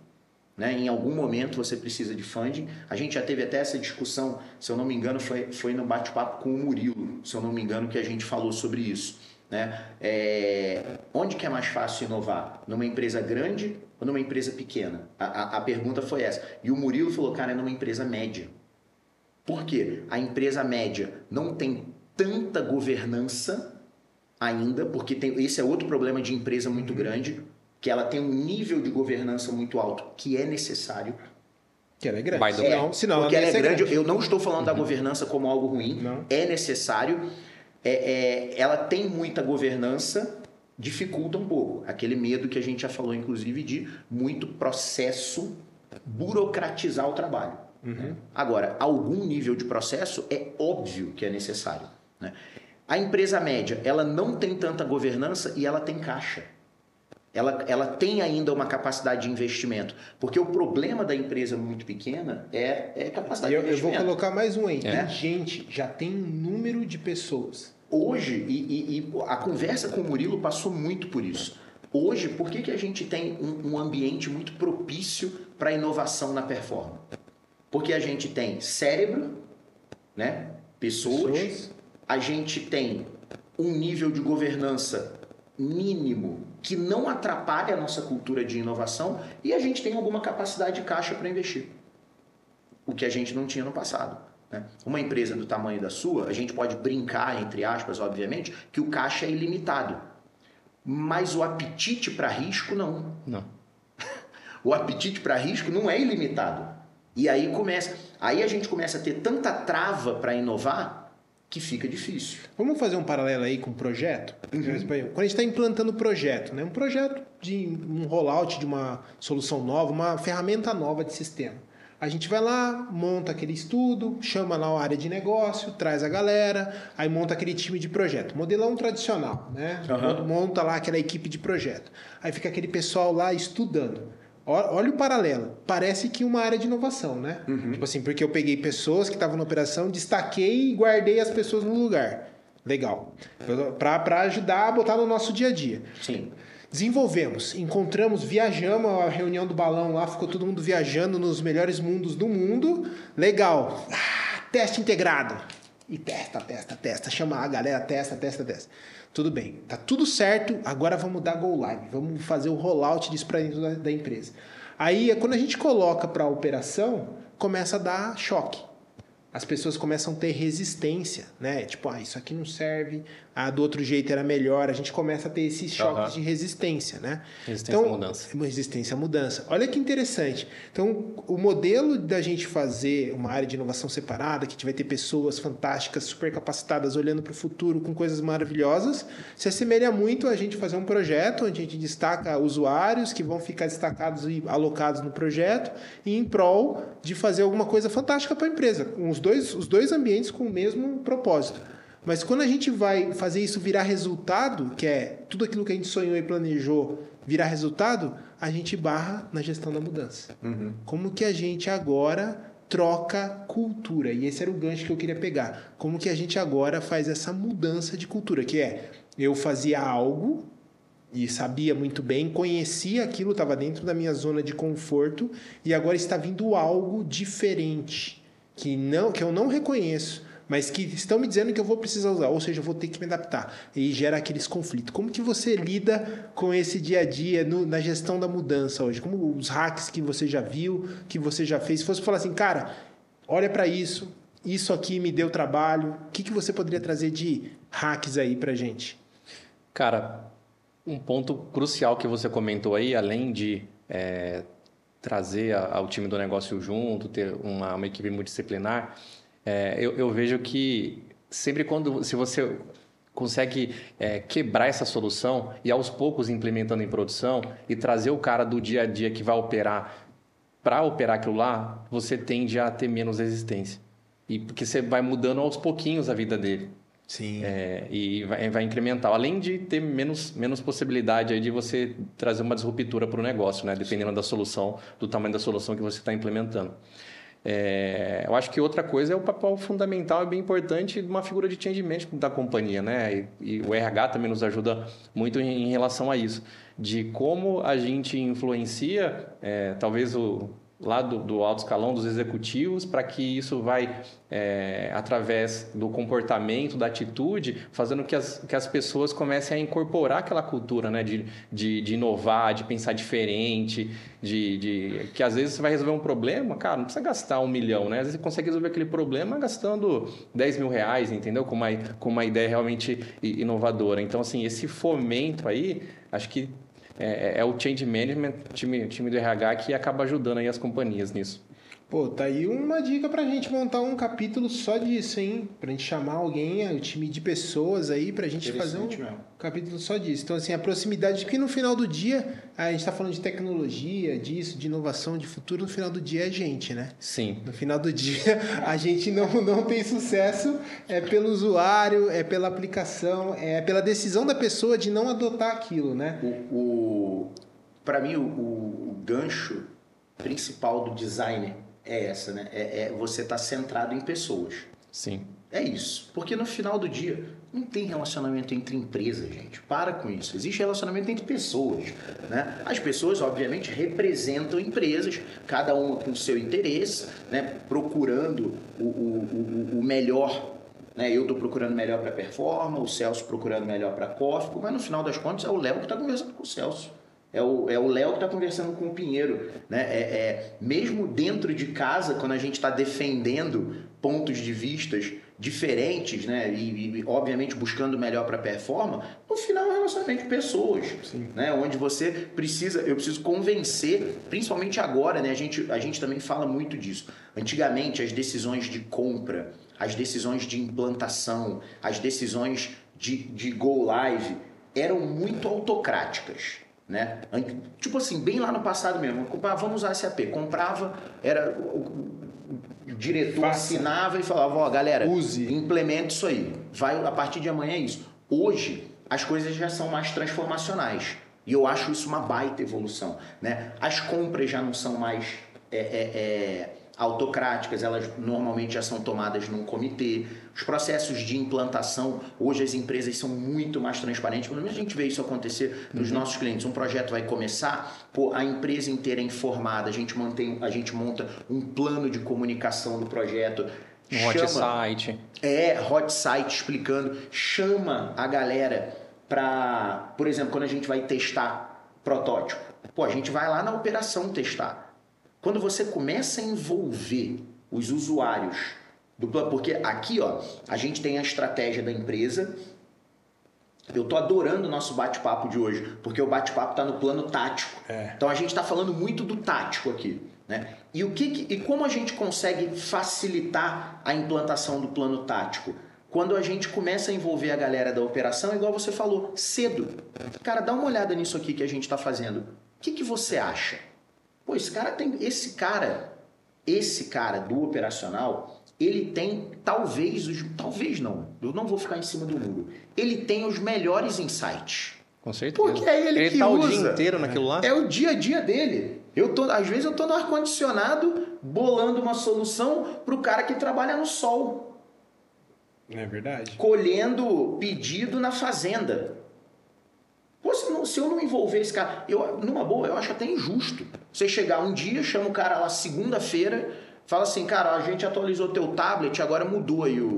Né? Em algum momento você precisa de funding. A gente já teve até essa discussão, se eu não me engano, foi, foi no bate-papo com o Murilo, se eu não me engano, que a gente falou sobre isso. Né? É, onde que é mais fácil inovar? Numa empresa grande ou numa empresa pequena? A, a, a pergunta foi essa. E o Murilo falou, cara, é numa empresa média. Por quê? A empresa média não tem tanta governança ainda, porque tem, esse é outro problema de empresa muito uhum. grande que ela tem um nível de governança muito alto que é necessário. Que ela é grande. É, senão, senão porque ela, ela é grande. grande. Eu não estou falando uhum. da governança como algo ruim. Não. É necessário. É, é, ela tem muita governança, dificulta um pouco. Aquele medo que a gente já falou, inclusive, de muito processo burocratizar o trabalho. Uhum. Né? Agora, algum nível de processo é óbvio que é necessário. Né? A empresa média, ela não tem tanta governança e ela tem caixa. Ela, ela tem ainda uma capacidade de investimento. Porque o problema da empresa muito pequena é, é capacidade eu, de investimento. Eu vou colocar mais um aí. É. Gente, já tem um número de pessoas. Hoje, e, e, e, a conversa com o Murilo passou muito por isso. Hoje, por que, que a gente tem um, um ambiente muito propício para inovação na performance? Porque a gente tem cérebro, né? pessoas, pessoas, a gente tem um nível de governança mínimo que não atrapalha a nossa cultura de inovação e a gente tem alguma capacidade de caixa para investir. O que a gente não tinha no passado. Né? Uma empresa do tamanho da sua, a gente pode brincar, entre aspas, obviamente, que o caixa é ilimitado. Mas o apetite para risco não. Não. o apetite para risco não é ilimitado. E aí começa, aí a gente começa a ter tanta trava para inovar que fica difícil. Vamos fazer um paralelo aí com o projeto? Uhum. Quando a gente está implantando o projeto, né? um projeto de um rollout de uma solução nova, uma ferramenta nova de sistema. A gente vai lá, monta aquele estudo, chama lá a área de negócio, traz a galera, aí monta aquele time de projeto. Modelão tradicional, né? Uhum. Monta lá aquela equipe de projeto. Aí fica aquele pessoal lá estudando. Olha o paralelo. Parece que uma área de inovação, né? Uhum. Tipo assim, porque eu peguei pessoas que estavam na operação, destaquei e guardei as pessoas no lugar. Legal. Para ajudar a botar no nosso dia a dia. Sim. Desenvolvemos, encontramos, viajamos a reunião do balão lá, ficou todo mundo viajando nos melhores mundos do mundo. Legal. Ah, teste integrado. E testa, testa, testa. Chama a galera, testa, testa, testa. Tudo bem, tá tudo certo, agora vamos dar go live, vamos fazer o rollout disso para dentro da, da empresa. Aí, quando a gente coloca para a operação, começa a dar choque as pessoas começam a ter resistência, né? Tipo, ah, isso aqui não serve, ah, do outro jeito era melhor. A gente começa a ter esses choques uhum. de resistência, né? Resistência então, à mudança. Uma resistência à mudança. Olha que interessante. Então, o modelo da gente fazer uma área de inovação separada, que a gente vai ter pessoas fantásticas, super capacitadas, olhando para o futuro com coisas maravilhosas, se assemelha muito a gente fazer um projeto onde a gente destaca usuários que vão ficar destacados e alocados no projeto e em prol de fazer alguma coisa fantástica para a empresa, os dois, os dois ambientes com o mesmo propósito. Mas quando a gente vai fazer isso virar resultado, que é tudo aquilo que a gente sonhou e planejou virar resultado, a gente barra na gestão da mudança. Uhum. Como que a gente agora troca cultura? E esse era o gancho que eu queria pegar. Como que a gente agora faz essa mudança de cultura? Que é, eu fazia algo e sabia muito bem, conhecia aquilo, estava dentro da minha zona de conforto e agora está vindo algo diferente que não que eu não reconheço, mas que estão me dizendo que eu vou precisar usar, ou seja, eu vou ter que me adaptar e gera aqueles conflitos. Como que você lida com esse dia a dia no, na gestão da mudança hoje? Como os hacks que você já viu, que você já fez, se fosse falar assim, cara, olha para isso, isso aqui me deu trabalho, o que, que você poderia trazer de hacks aí para gente? Cara, um ponto crucial que você comentou aí, além de é, trazer ao time do negócio junto, ter uma, uma equipe multidisciplinar, é, eu, eu, vejo que sempre quando se você consegue é, quebrar essa solução e aos poucos implementando em produção e trazer o cara do dia a dia que vai operar para operar aquilo lá, você tende a ter menos resistência. E porque você vai mudando aos pouquinhos a vida dele. Sim. É, e vai, vai, incrementar. Além de ter menos, menos possibilidade aí de você trazer uma disruptura para o negócio, né? dependendo Sim. da solução, do tamanho da solução que você está implementando. É, eu acho que outra coisa é o papel fundamental e bem importante de uma figura de change management da companhia, né? E, e o RH também nos ajuda muito em, em, relação a isso, de como a gente influencia, é, talvez o, lá do, do, alto escalão dos executivos para que isso vai é, através do comportamento, da atitude, fazendo que as, que as pessoas comecem a incorporar aquela cultura né? de, de, de inovar, de pensar diferente, de, de, que às vezes você vai resolver um problema, cara, não precisa gastar um milhão, né? Às vezes você consegue resolver aquele problema gastando 10 mil reais, entendeu? Com uma, com uma ideia realmente inovadora. Então, assim, esse fomento aí, acho que é, é, é, o change management, time, time do RH, que acaba ajudando aí as companhias nisso. Pô, tá aí uma dica pra gente montar um capítulo só disso, hein? Pra gente chamar alguém, o time de pessoas aí, pra gente fazer um mesmo. capítulo só disso. Então, assim, a proximidade, porque no final do dia, a gente tá falando de tecnologia, disso, de inovação, de futuro, no final do dia é gente, né? Sim. No final do dia, a gente não, não tem sucesso é pelo usuário, é pela aplicação, é pela decisão da pessoa de não adotar aquilo, né? O, o, para mim, o, o- o gancho principal do designer é essa, né? É, é você estar centrado em pessoas. Sim. É isso. Porque no final do dia, não tem relacionamento entre empresas, gente. Para com isso. Existe relacionamento entre pessoas. Né? As pessoas, obviamente, representam empresas, cada uma com o seu interesse, né? procurando o, o, o, o melhor. Né? Eu estou procurando melhor para performance, o Celso procurando melhor para Cófico, mas no final das contas é o Léo que está conversando com o Celso. É o é o Léo que está conversando com o Pinheiro. Né? É, é, mesmo dentro de casa, quando a gente está defendendo pontos de vistas diferentes, né? E, e, obviamente buscando melhor para performance, no final é um relacionamento de pessoas, né? Onde você precisa, eu preciso convencer, principalmente agora, né? A gente, a gente também fala muito disso. Antigamente as decisões de compra, as decisões de implantação, as decisões de, de go live eram muito autocráticas. Né? Tipo assim, bem lá no passado mesmo. Vamos usar SAP. Comprava, era o, diretor Faça. assinava e falava, ó, galera, Use. implemente isso aí. Vai a partir de amanhã é isso. Hoje as coisas já são mais transformacionais. E eu acho isso uma baita evolução. Né? As compras já não são mais é, é, é, autocráticas, elas normalmente já são tomadas num comitê. Os processos de implantação, hoje as empresas são muito mais transparentes. Pelo menos a gente vê isso acontecer nos nossos clientes. Um projeto vai começar, pô, a empresa inteira é informada, a gente, mantém, a gente monta um plano de comunicação do projeto. Um hot site. é, hot site explicando, chama a galera pra, por exemplo, quando a gente vai testar protótipo, pô, a gente vai lá na operação testar. Quando você começa a envolver os usuários do plano, porque aqui, ó, a gente tem a estratégia da empresa. Eu tô adorando o nosso bate-papo de hoje, porque o bate-papo tá no plano tático. É. Então a gente está falando muito do tático aqui, né? E o que, que- e como a gente consegue facilitar a implantação do plano tático? Quando a gente começa a envolver a galera da operação, igual você falou, cedo. Cara, dá uma olhada nisso aqui que a gente está fazendo. O que, que você acha? Pô, esse cara tem. Esse cara, esse cara do operacional, ele tem talvez os. Talvez não. Eu não vou ficar em cima do muro. Ele tem os melhores insights. Com certeza. Porque é ele que tá o usa. dia inteiro naquilo lá. É o dia a dia dele. Eu tô, às vezes eu tô no ar-condicionado bolando uma solução pro cara que trabalha no sol, É verdade. colhendo pedido na fazenda. Pô, se, não- se eu não envolver esse cara, eu, numa boa, eu acho até injusto. Você chegar um dia, chama o cara lá segunda-feira, fala assim, cara, a gente atualizou teu tablet, agora mudou aí o,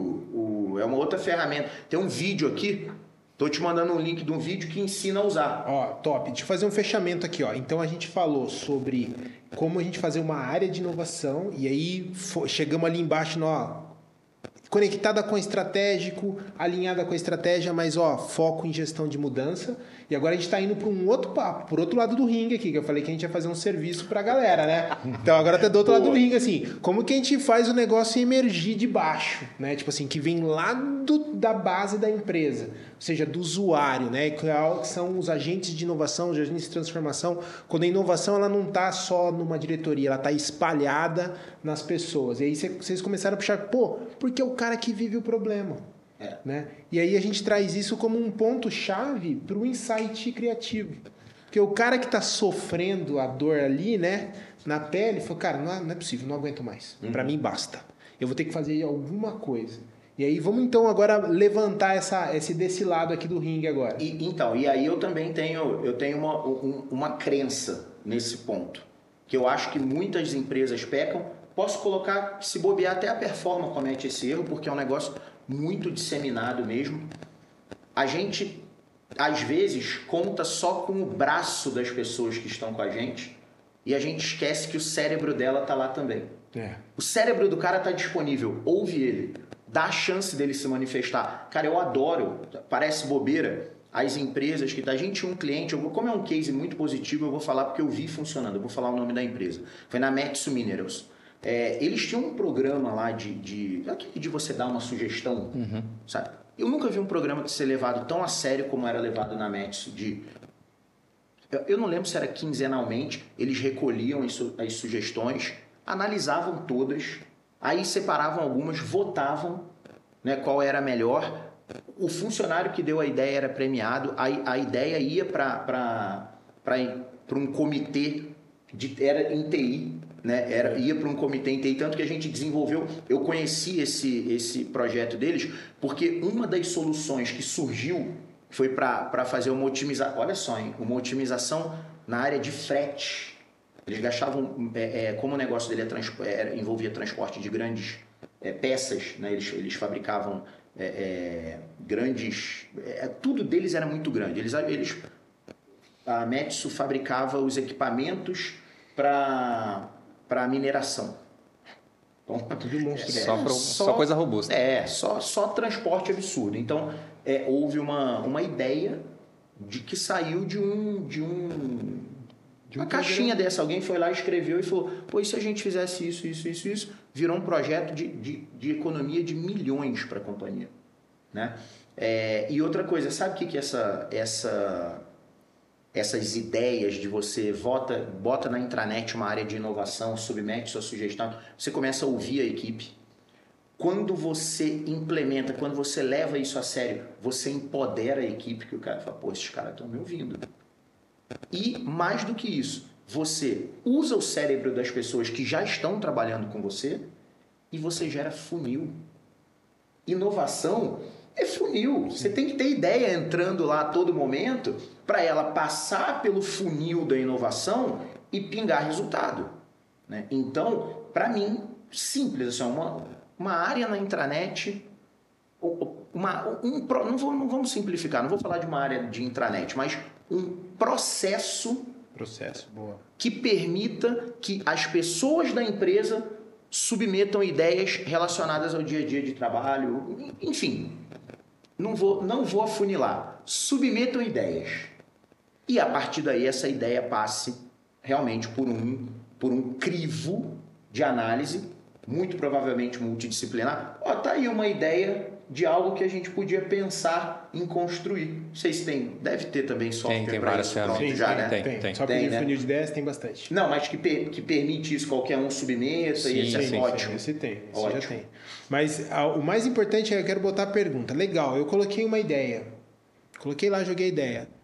o- é uma outra ferramenta. Tem um vídeo aqui, tô te mandando um link de um vídeo que ensina a usar. Ó, top. Deixa eu fazer um fechamento aqui, ó. Então a gente falou sobre como a gente fazer uma área de inovação e aí chegamos ali embaixo, no, ó, conectada com o estratégico, alinhada com a estratégia, mas ó, foco em gestão de mudança. E agora a gente está indo para um outro papo, por outro lado do ringue aqui, que eu falei que a gente ia fazer um serviço para a galera, né? Então agora tá do outro lado do ringue, assim, como que a gente faz o negócio emergir de baixo, né? Tipo assim, que vem lá do, da base da empresa, ou seja, do usuário, né? Que são os agentes de inovação, os agentes de transformação. Quando a inovação ela não está só numa diretoria, ela está espalhada nas pessoas. E aí cê- vocês começaram a puxar, pô, porque o cara que vive o problema. É. Né? E aí a gente traz isso como um ponto-chave para o insight criativo. Porque o cara que está sofrendo a dor ali, né, na pele, falou, cara, não é, não é possível, não aguento mais. Para mim basta. Eu vou ter que fazer alguma coisa. E aí vamos então agora levantar essa, esse desse lado aqui do ringue agora. E, então, e aí eu também tenho, eu tenho uma, um- uma crença nesse ponto. Que eu acho que muitas empresas pecam. Posso colocar, se bobear, até a Performa comete esse erro, porque é um negócio muito disseminado mesmo. A gente, às vezes, conta só com o braço das pessoas que estão com a gente e a gente esquece que o cérebro dela tá lá também. É. O cérebro do cara tá disponível, ouve ele, dá a chance dele se manifestar. Cara, eu adoro, parece bobeira, as empresas que tá. Gente um cliente, eu vou, como é um case muito positivo, eu vou falar porque eu vi funcionando, eu vou falar o nome da empresa. Foi na Metsu Minerals. É, eles tinham um programa lá de, de, de você dar uma sugestão, uhum. sabe? Eu nunca vi um programa ser levado tão a sério como era levado na Metsu, de eu não lembro se era quinzenalmente, eles recolhiam as sugestões, analisavam todas, aí separavam algumas, votavam né, qual era a melhor. O funcionário que deu a ideia era premiado, a, a ideia ia para um comitê, de, era em TI, né, era, ia para um comitê TI, tanto que a gente desenvolveu, eu conheci esse, esse projeto deles, porque uma das soluções que surgiu foi para fazer uma otimização, olha só, hein, uma otimização na área de frete. Eles gastavam, é, é, como o negócio dele é, é, envolvia transporte de grandes é, peças, né? eles, eles fabricavam é, grandes. tudo deles era muito grande. Eles, eles, a Metsu fabricava os equipamentos para mineração. Então, tudo monstro. só, pro, só, só, coisa robusta. É, só, só transporte absurdo. Então, é, houve uma, uma ideia de que saiu de um. De um de uma caixinha dessa, alguém foi lá, escreveu e falou: Pois se a gente fizesse isso, isso, isso, isso, virou um projeto de, de, de economia de milhões para a companhia. Né? É, e outra coisa, sabe o que, que essa, essa, essas ideias de você vota, bota na intranet uma área de inovação, submete sua sugestão, você começa a ouvir a equipe, quando você implementa, quando você leva isso a sério, você empodera a equipe que o cara fala, pô, esses caras estão me ouvindo. E mais do que isso, você usa o cérebro das pessoas que já estão trabalhando com você e você gera funil. Inovação é funil. Você tem que ter ideia entrando lá a todo momento para ela passar pelo funil da inovação e pingar resultado. Né? Então, para mim, simples, assim, uma, uma área na intranet, uma, um, não, vou, não vamos simplificar, não vou falar de uma área de intranet, mas um processo, processo boa. que permita que as pessoas da empresa submetam ideias relacionadas ao dia a dia de trabalho, enfim, não vou, não vou afunilar, submetam ideias. E a partir daí essa ideia passe realmente por um, por um crivo de análise muito provavelmente multidisciplinar, ó, tá aí uma ideia de algo que a gente podia pensar em construir. Vocês têm, deve ter também software tem, tem várias isso pronto sim, já, tem, né? Tem, tem. tem. Só o né? funil de ideias tem bastante. Não, mas que, per, que permite isso, qualquer um submeta sim, e esse é sim, é ótimo. Esse tem, esse ótimo. já tem. Mas a, o mais importante é eu quero botar a pergunta. Legal, eu coloquei uma ideia. Coloquei lá, joguei a ideia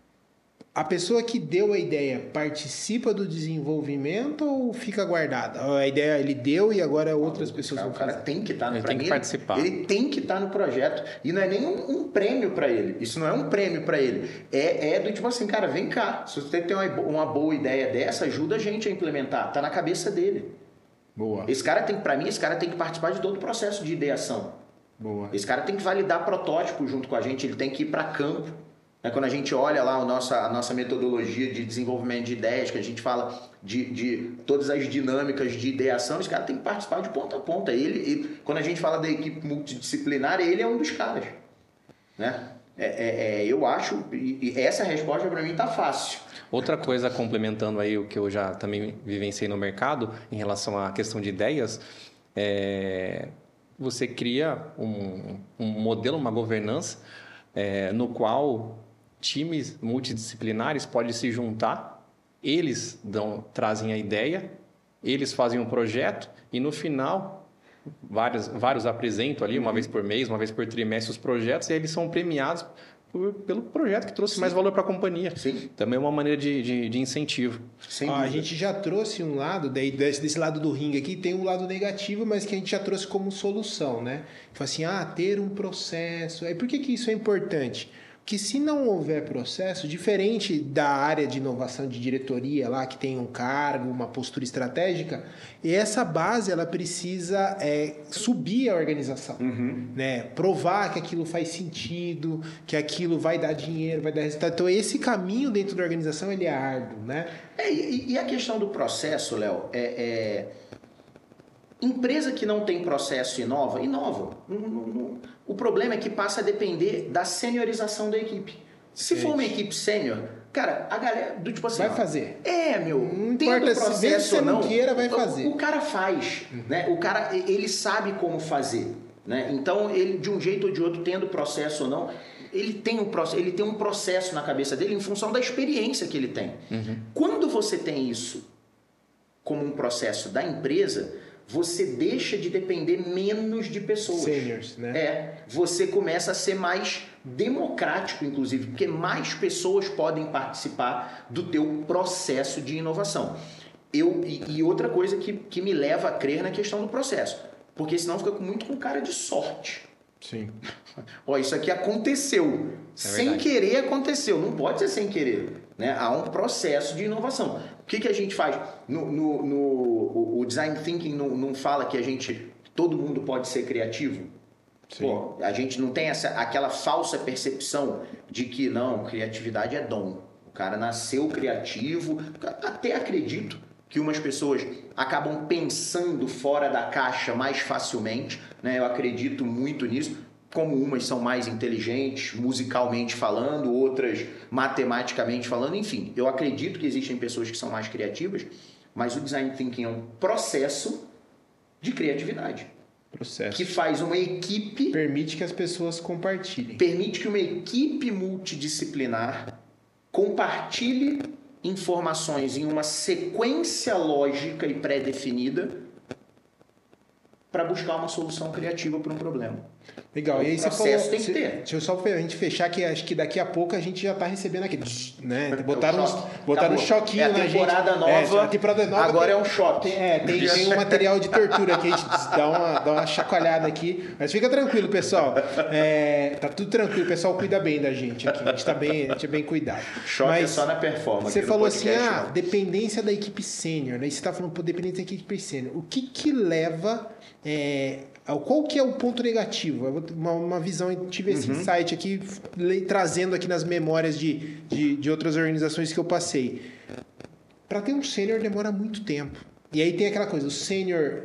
a pessoa que deu a ideia participa do desenvolvimento ou fica guardada? A ideia ele deu e agora outras pessoas vão fazer. O cara tem que estar tá no ele tem que participar. Ele tem que estar tá no projeto e não é nem um, um prêmio para ele. Isso não é um prêmio para ele. É, é do tipo assim, cara, vem cá. Se você tem uma, uma boa ideia dessa, ajuda a gente a implementar. Tá na cabeça dele. Boa. Esse cara tem, para mim, esse cara tem que participar de todo o processo de ideação. Boa. Esse cara tem que validar protótipo junto com a gente. Ele tem que ir para campo é quando a gente olha lá a nossa, a nossa metodologia de desenvolvimento de ideias, que a gente fala de, de todas as dinâmicas de ideação, esse cara tem que participar de ponta a ponta. Ele, quando a gente fala da equipe multidisciplinar, ele é um dos caras. Né? É, é, é eu acho, e essa resposta para mim está fácil. Outra coisa, complementando aí o que eu já também vivenciei no mercado, em relação à questão de ideias, é, você cria um, um modelo, uma governança, é, no qual times multidisciplinares podem se juntar, eles dão, trazem a ideia, eles fazem um projeto e no final vários, vários apresentam ali, uma uhum. vez por mês, uma vez por trimestre, os projetos e eles são premiados por, pelo projeto que trouxe Sim. mais valor para a companhia. Sim. Também é uma maneira de, de, de incentivo. Ó, a gente já trouxe um lado, daí, desse, desse lado do ringue aqui, tem um lado negativo, mas que a gente já trouxe como solução, né? Fala assim, ah, ter um processo. Aí por que, que isso é importante? Que se não houver processo, diferente da área de inovação de diretoria lá, que tem um cargo, uma postura estratégica, essa base ela precisa é, subir a organização, uhum. né? provar que aquilo faz sentido, que aquilo vai dar dinheiro, vai dar resultado. Então esse caminho dentro da organização ele é árduo, né? É, e, e, a questão do processo, Léo, é, é Empresa que não tem processo inova, inova. O problema é que passa a depender da seniorização da equipe. Se for uma equipe sênior, Cara, a galera do tipo assim. Vai ó, fazer. É, meu. Não importa se- processo que você ou não não queira, vai o- fazer. O, cara faz, né? O cara, ele sabe como fazer, né? Então, ele, de um jeito ou de outro, tendo processo ou não, ele tem, um, proce- ele tem um processo na cabeça dele em função da experiência que ele tem. Quando você tem isso como um processo da empresa, você deixa de depender menos de pessoas. Seniors, né? É, você começa a ser mais democrático, inclusive, porque mais pessoas podem participar do teu processo de inovação. Eu, e, e outra coisa que, que me leva a crer na questão do processo, porque senão fica com- muito com cara de sorte. Sim. Ó, isso aqui aconteceu. sem verdade. querer aconteceu. Não pode ser sem querer. Né? Há um processo de inovação. O que, que a gente faz? No, no- no- o, o design thinking não, não fala que a gente. Todo mundo pode ser criativo. Pô, a gente não tem essa, aquela falsa percepção de que não, criatividade é dom. O cara nasceu criativo. Até acredito que umas pessoas acabam pensando fora da caixa mais facilmente. Né? Eu acredito muito nisso. Como umas são mais inteligentes, musicalmente falando, outras matematicamente falando, enfim. Eu acredito que existem pessoas que são mais criativas, mas o design thinking é um processo de criatividade Processo. que faz uma equipe, Permite que as pessoas compartilhem. permite que uma equipe multidisciplinar compartilhe informações em uma sequência lógica e pré-definida para buscar uma solução criativa para um problema. Legal. E aí você falou. tem que ter. Deixa eu só pra gente fechar que acho que daqui a pouco a gente já tá recebendo aqui, né? Botaram, É uns, choque. botaram um Acabou. choquinho É a na gente. temporada nova, É, a temporada nova agora tem- é um choque. Tem, é, tem, tem um material de tortura que a gente dá uma, dá uma chacoalhada aqui. Mas fica tranquilo, pessoal. É, tá tudo tranquilo, o pessoal cuida bem da gente aqui. A gente tá bem, a gente é bem cuidado. Choque é Mas só na performance. Você falou assim, ah, não. dependência da equipe sênior, né? E Você tá falando, pô, dependência da equipe sênior. O que que leva... é, qual que é o ponto negativo? Uma, uma visão, tive esse Uhum. insight aqui, le- trazendo aqui nas memórias de, de, de outras organizações que eu passei. Para ter um sênior demora muito tempo. E aí tem aquela coisa, o sênior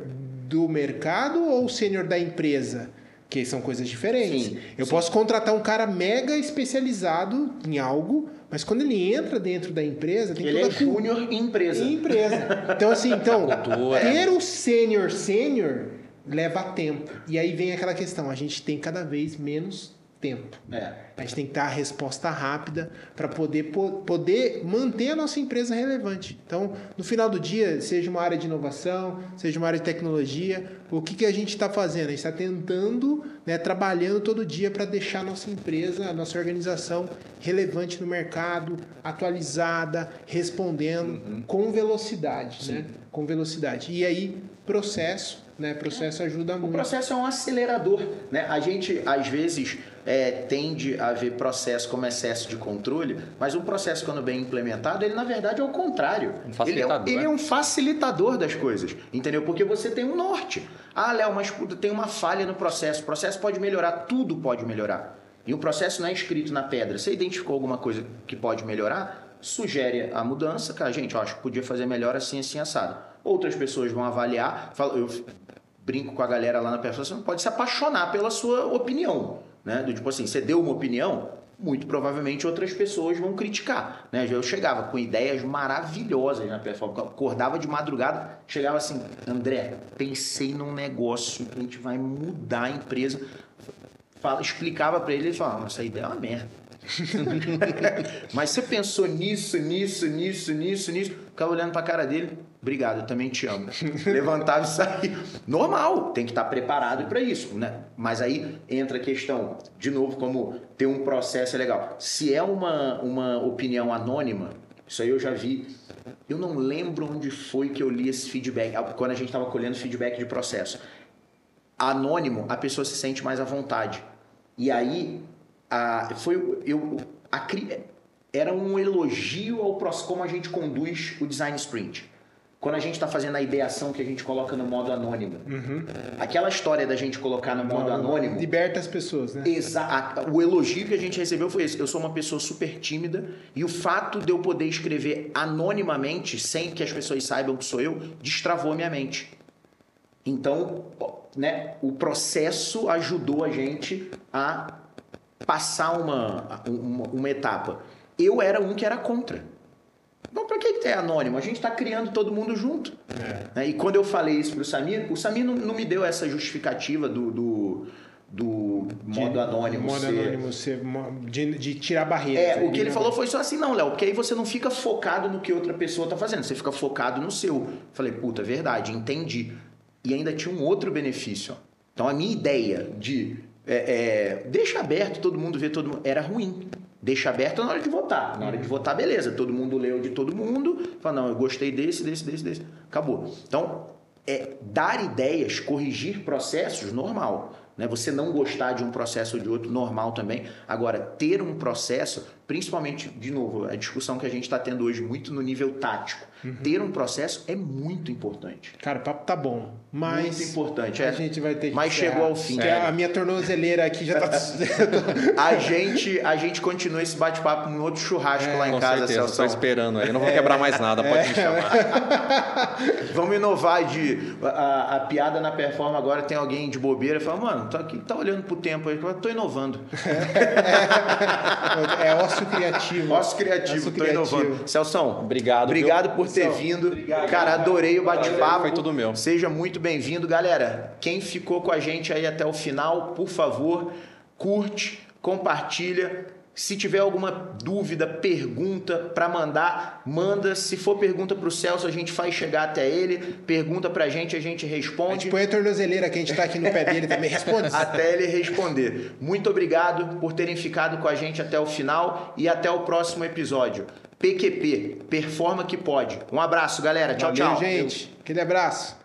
do mercado ou o sênior da empresa? Que são coisas diferentes. Sim, eu sim. posso contratar um cara mega especializado em algo, mas quando ele entra dentro da empresa, tem Ele toda é júnior em empresa. em empresa. Então, assim, então, ter o sênior sênior leva tempo. E aí vem aquela questão, a gente tem cada vez menos tempo. É. A gente tem que dar a resposta rápida para poder, po- poder manter a nossa empresa relevante. Então, no final do dia, seja uma área de inovação, seja uma área de tecnologia, o que, que a gente está fazendo? A gente está tentando, né, trabalhando todo dia para deixar a nossa empresa, a nossa organização relevante no mercado, atualizada, respondendo com velocidade, né? Com velocidade. E aí, processo, né? Processo ajuda O muito. processo é um acelerador, né? A gente às vezes é, tende a ver processo como excesso de controle, mas o processo quando bem implementado, ele na verdade é o contrário. Um ele, é, facilitador. ele é um facilitador das coisas, entendeu? Porque você tem um norte. Ah, Léo, mas tem uma falha no processo. O processo pode melhorar, tudo pode melhorar. E o processo não é escrito na pedra. Você identificou alguma coisa que pode melhorar? Sugere a mudança, cara, gente, eu acho que podia fazer melhor assim, assim, assado. Outras pessoas vão avaliar, eu brinco com a galera lá na pessoa, você não pode se apaixonar pela sua opinião, né? Do tipo assim, você deu uma opinião, muito provavelmente outras pessoas vão criticar, né? Eu chegava com ideias maravilhosas na eu acordava de madrugada, chegava assim, André, pensei num negócio que a gente vai mudar a empresa. Fala, explicava pra ele, ele falava, essa ideia é uma merda. Mas você pensou nisso, nisso, nisso, nisso, nisso. Ficava olhando pra cara dele. Obrigado, eu também te amo. Levantava e saía. Normal, tem que estar preparado para isso, né? Mas aí entra a questão, de novo, como ter um processo é legal. Se é uma, uma opinião anônima, isso aí eu já vi. Eu não lembro onde foi que eu li esse feedback, quando a gente estava colhendo feedback de processo. Anônimo, a pessoa se sente mais à vontade. E aí, a, foi eu a, era um elogio ao como a gente conduz o design sprint. Quando a gente está fazendo a ideação que a gente coloca no modo anônimo. Aquela história da gente colocar no modo anônimo. Liberta as pessoas, né? Exa a- o elogio que a gente recebeu foi esse. Eu sou uma pessoa super tímida e o fato de eu poder escrever anonimamente, sem que as pessoas saibam que sou eu, destravou minha mente. Então, né, o processo ajudou a gente a passar uma, uma, uma etapa. eu era um que era contra. Então, para que, que é anônimo? A gente está criando todo mundo junto. É. Né? E quando eu falei isso para o Samir, o Samir não, não me deu essa justificativa do, do, do modo anônimo. Modo ser- anônimo, ser, de, de tirar barreiras. É, o que ele né? falou foi só assim, não, Léo, porque aí você não fica focado no que outra pessoa tá fazendo, você fica focado no seu. Falei, puta, verdade, entendi. E ainda tinha um outro benefício. ó. Então a minha ideia de é, é, deixa aberto, todo mundo vê todo mundo, era ruim. Deixa aberto na hora de votar. Na hora de votar, beleza, todo mundo leu de todo mundo, fala, não, eu gostei desse, desse, desse, desse. Acabou. Então, é dar ideias, corrigir processos, normal. Né? Você não gostar de um processo ou de outro, normal também. Agora, ter um processo, principalmente, de novo, a discussão que a gente está tendo hoje, muito no nível tático. Ter um processo é muito importante. Cara, o papo tá bom, mas... Muito importante. A É. gente vai ter que Mas chegou ao fim. A minha tornozeleira aqui já tá... A gente, a gente continua esse bate-papo em outro churrasco lá em casa, certeza, Celso. estou esperando aí. Eu não vou quebrar mais nada, pode me chamar. Vamos inovar de. A, a piada na performance agora tem alguém de bobeira e fala, mano, tá aqui, tá olhando pro tempo aí. Tô inovando. é ócio criativo. Ócio criativo, Ócio tô criativo. inovando. Celção, Obrigado, Obrigado viu? por ter Celso, vindo. Cara, adorei o bate-papo. Foi tudo meu. Seja muito bem-vindo, galera. Quem ficou com a gente aí até o final, por favor, curte, compartilha. Se tiver alguma dúvida, pergunta para mandar, manda. Se for pergunta para o Celso, a gente faz chegar até ele. Pergunta gente, a gente A responde. gente põe a tornozeleira que a gente tá aqui no pé dele também. Responde. até ele responder. Muito obrigado por terem ficado com a gente até o final e até o próximo episódio. PQP, performa que pode. Um abraço, galera. Tchau, Valeu, tchau. gente. Aquele abraço.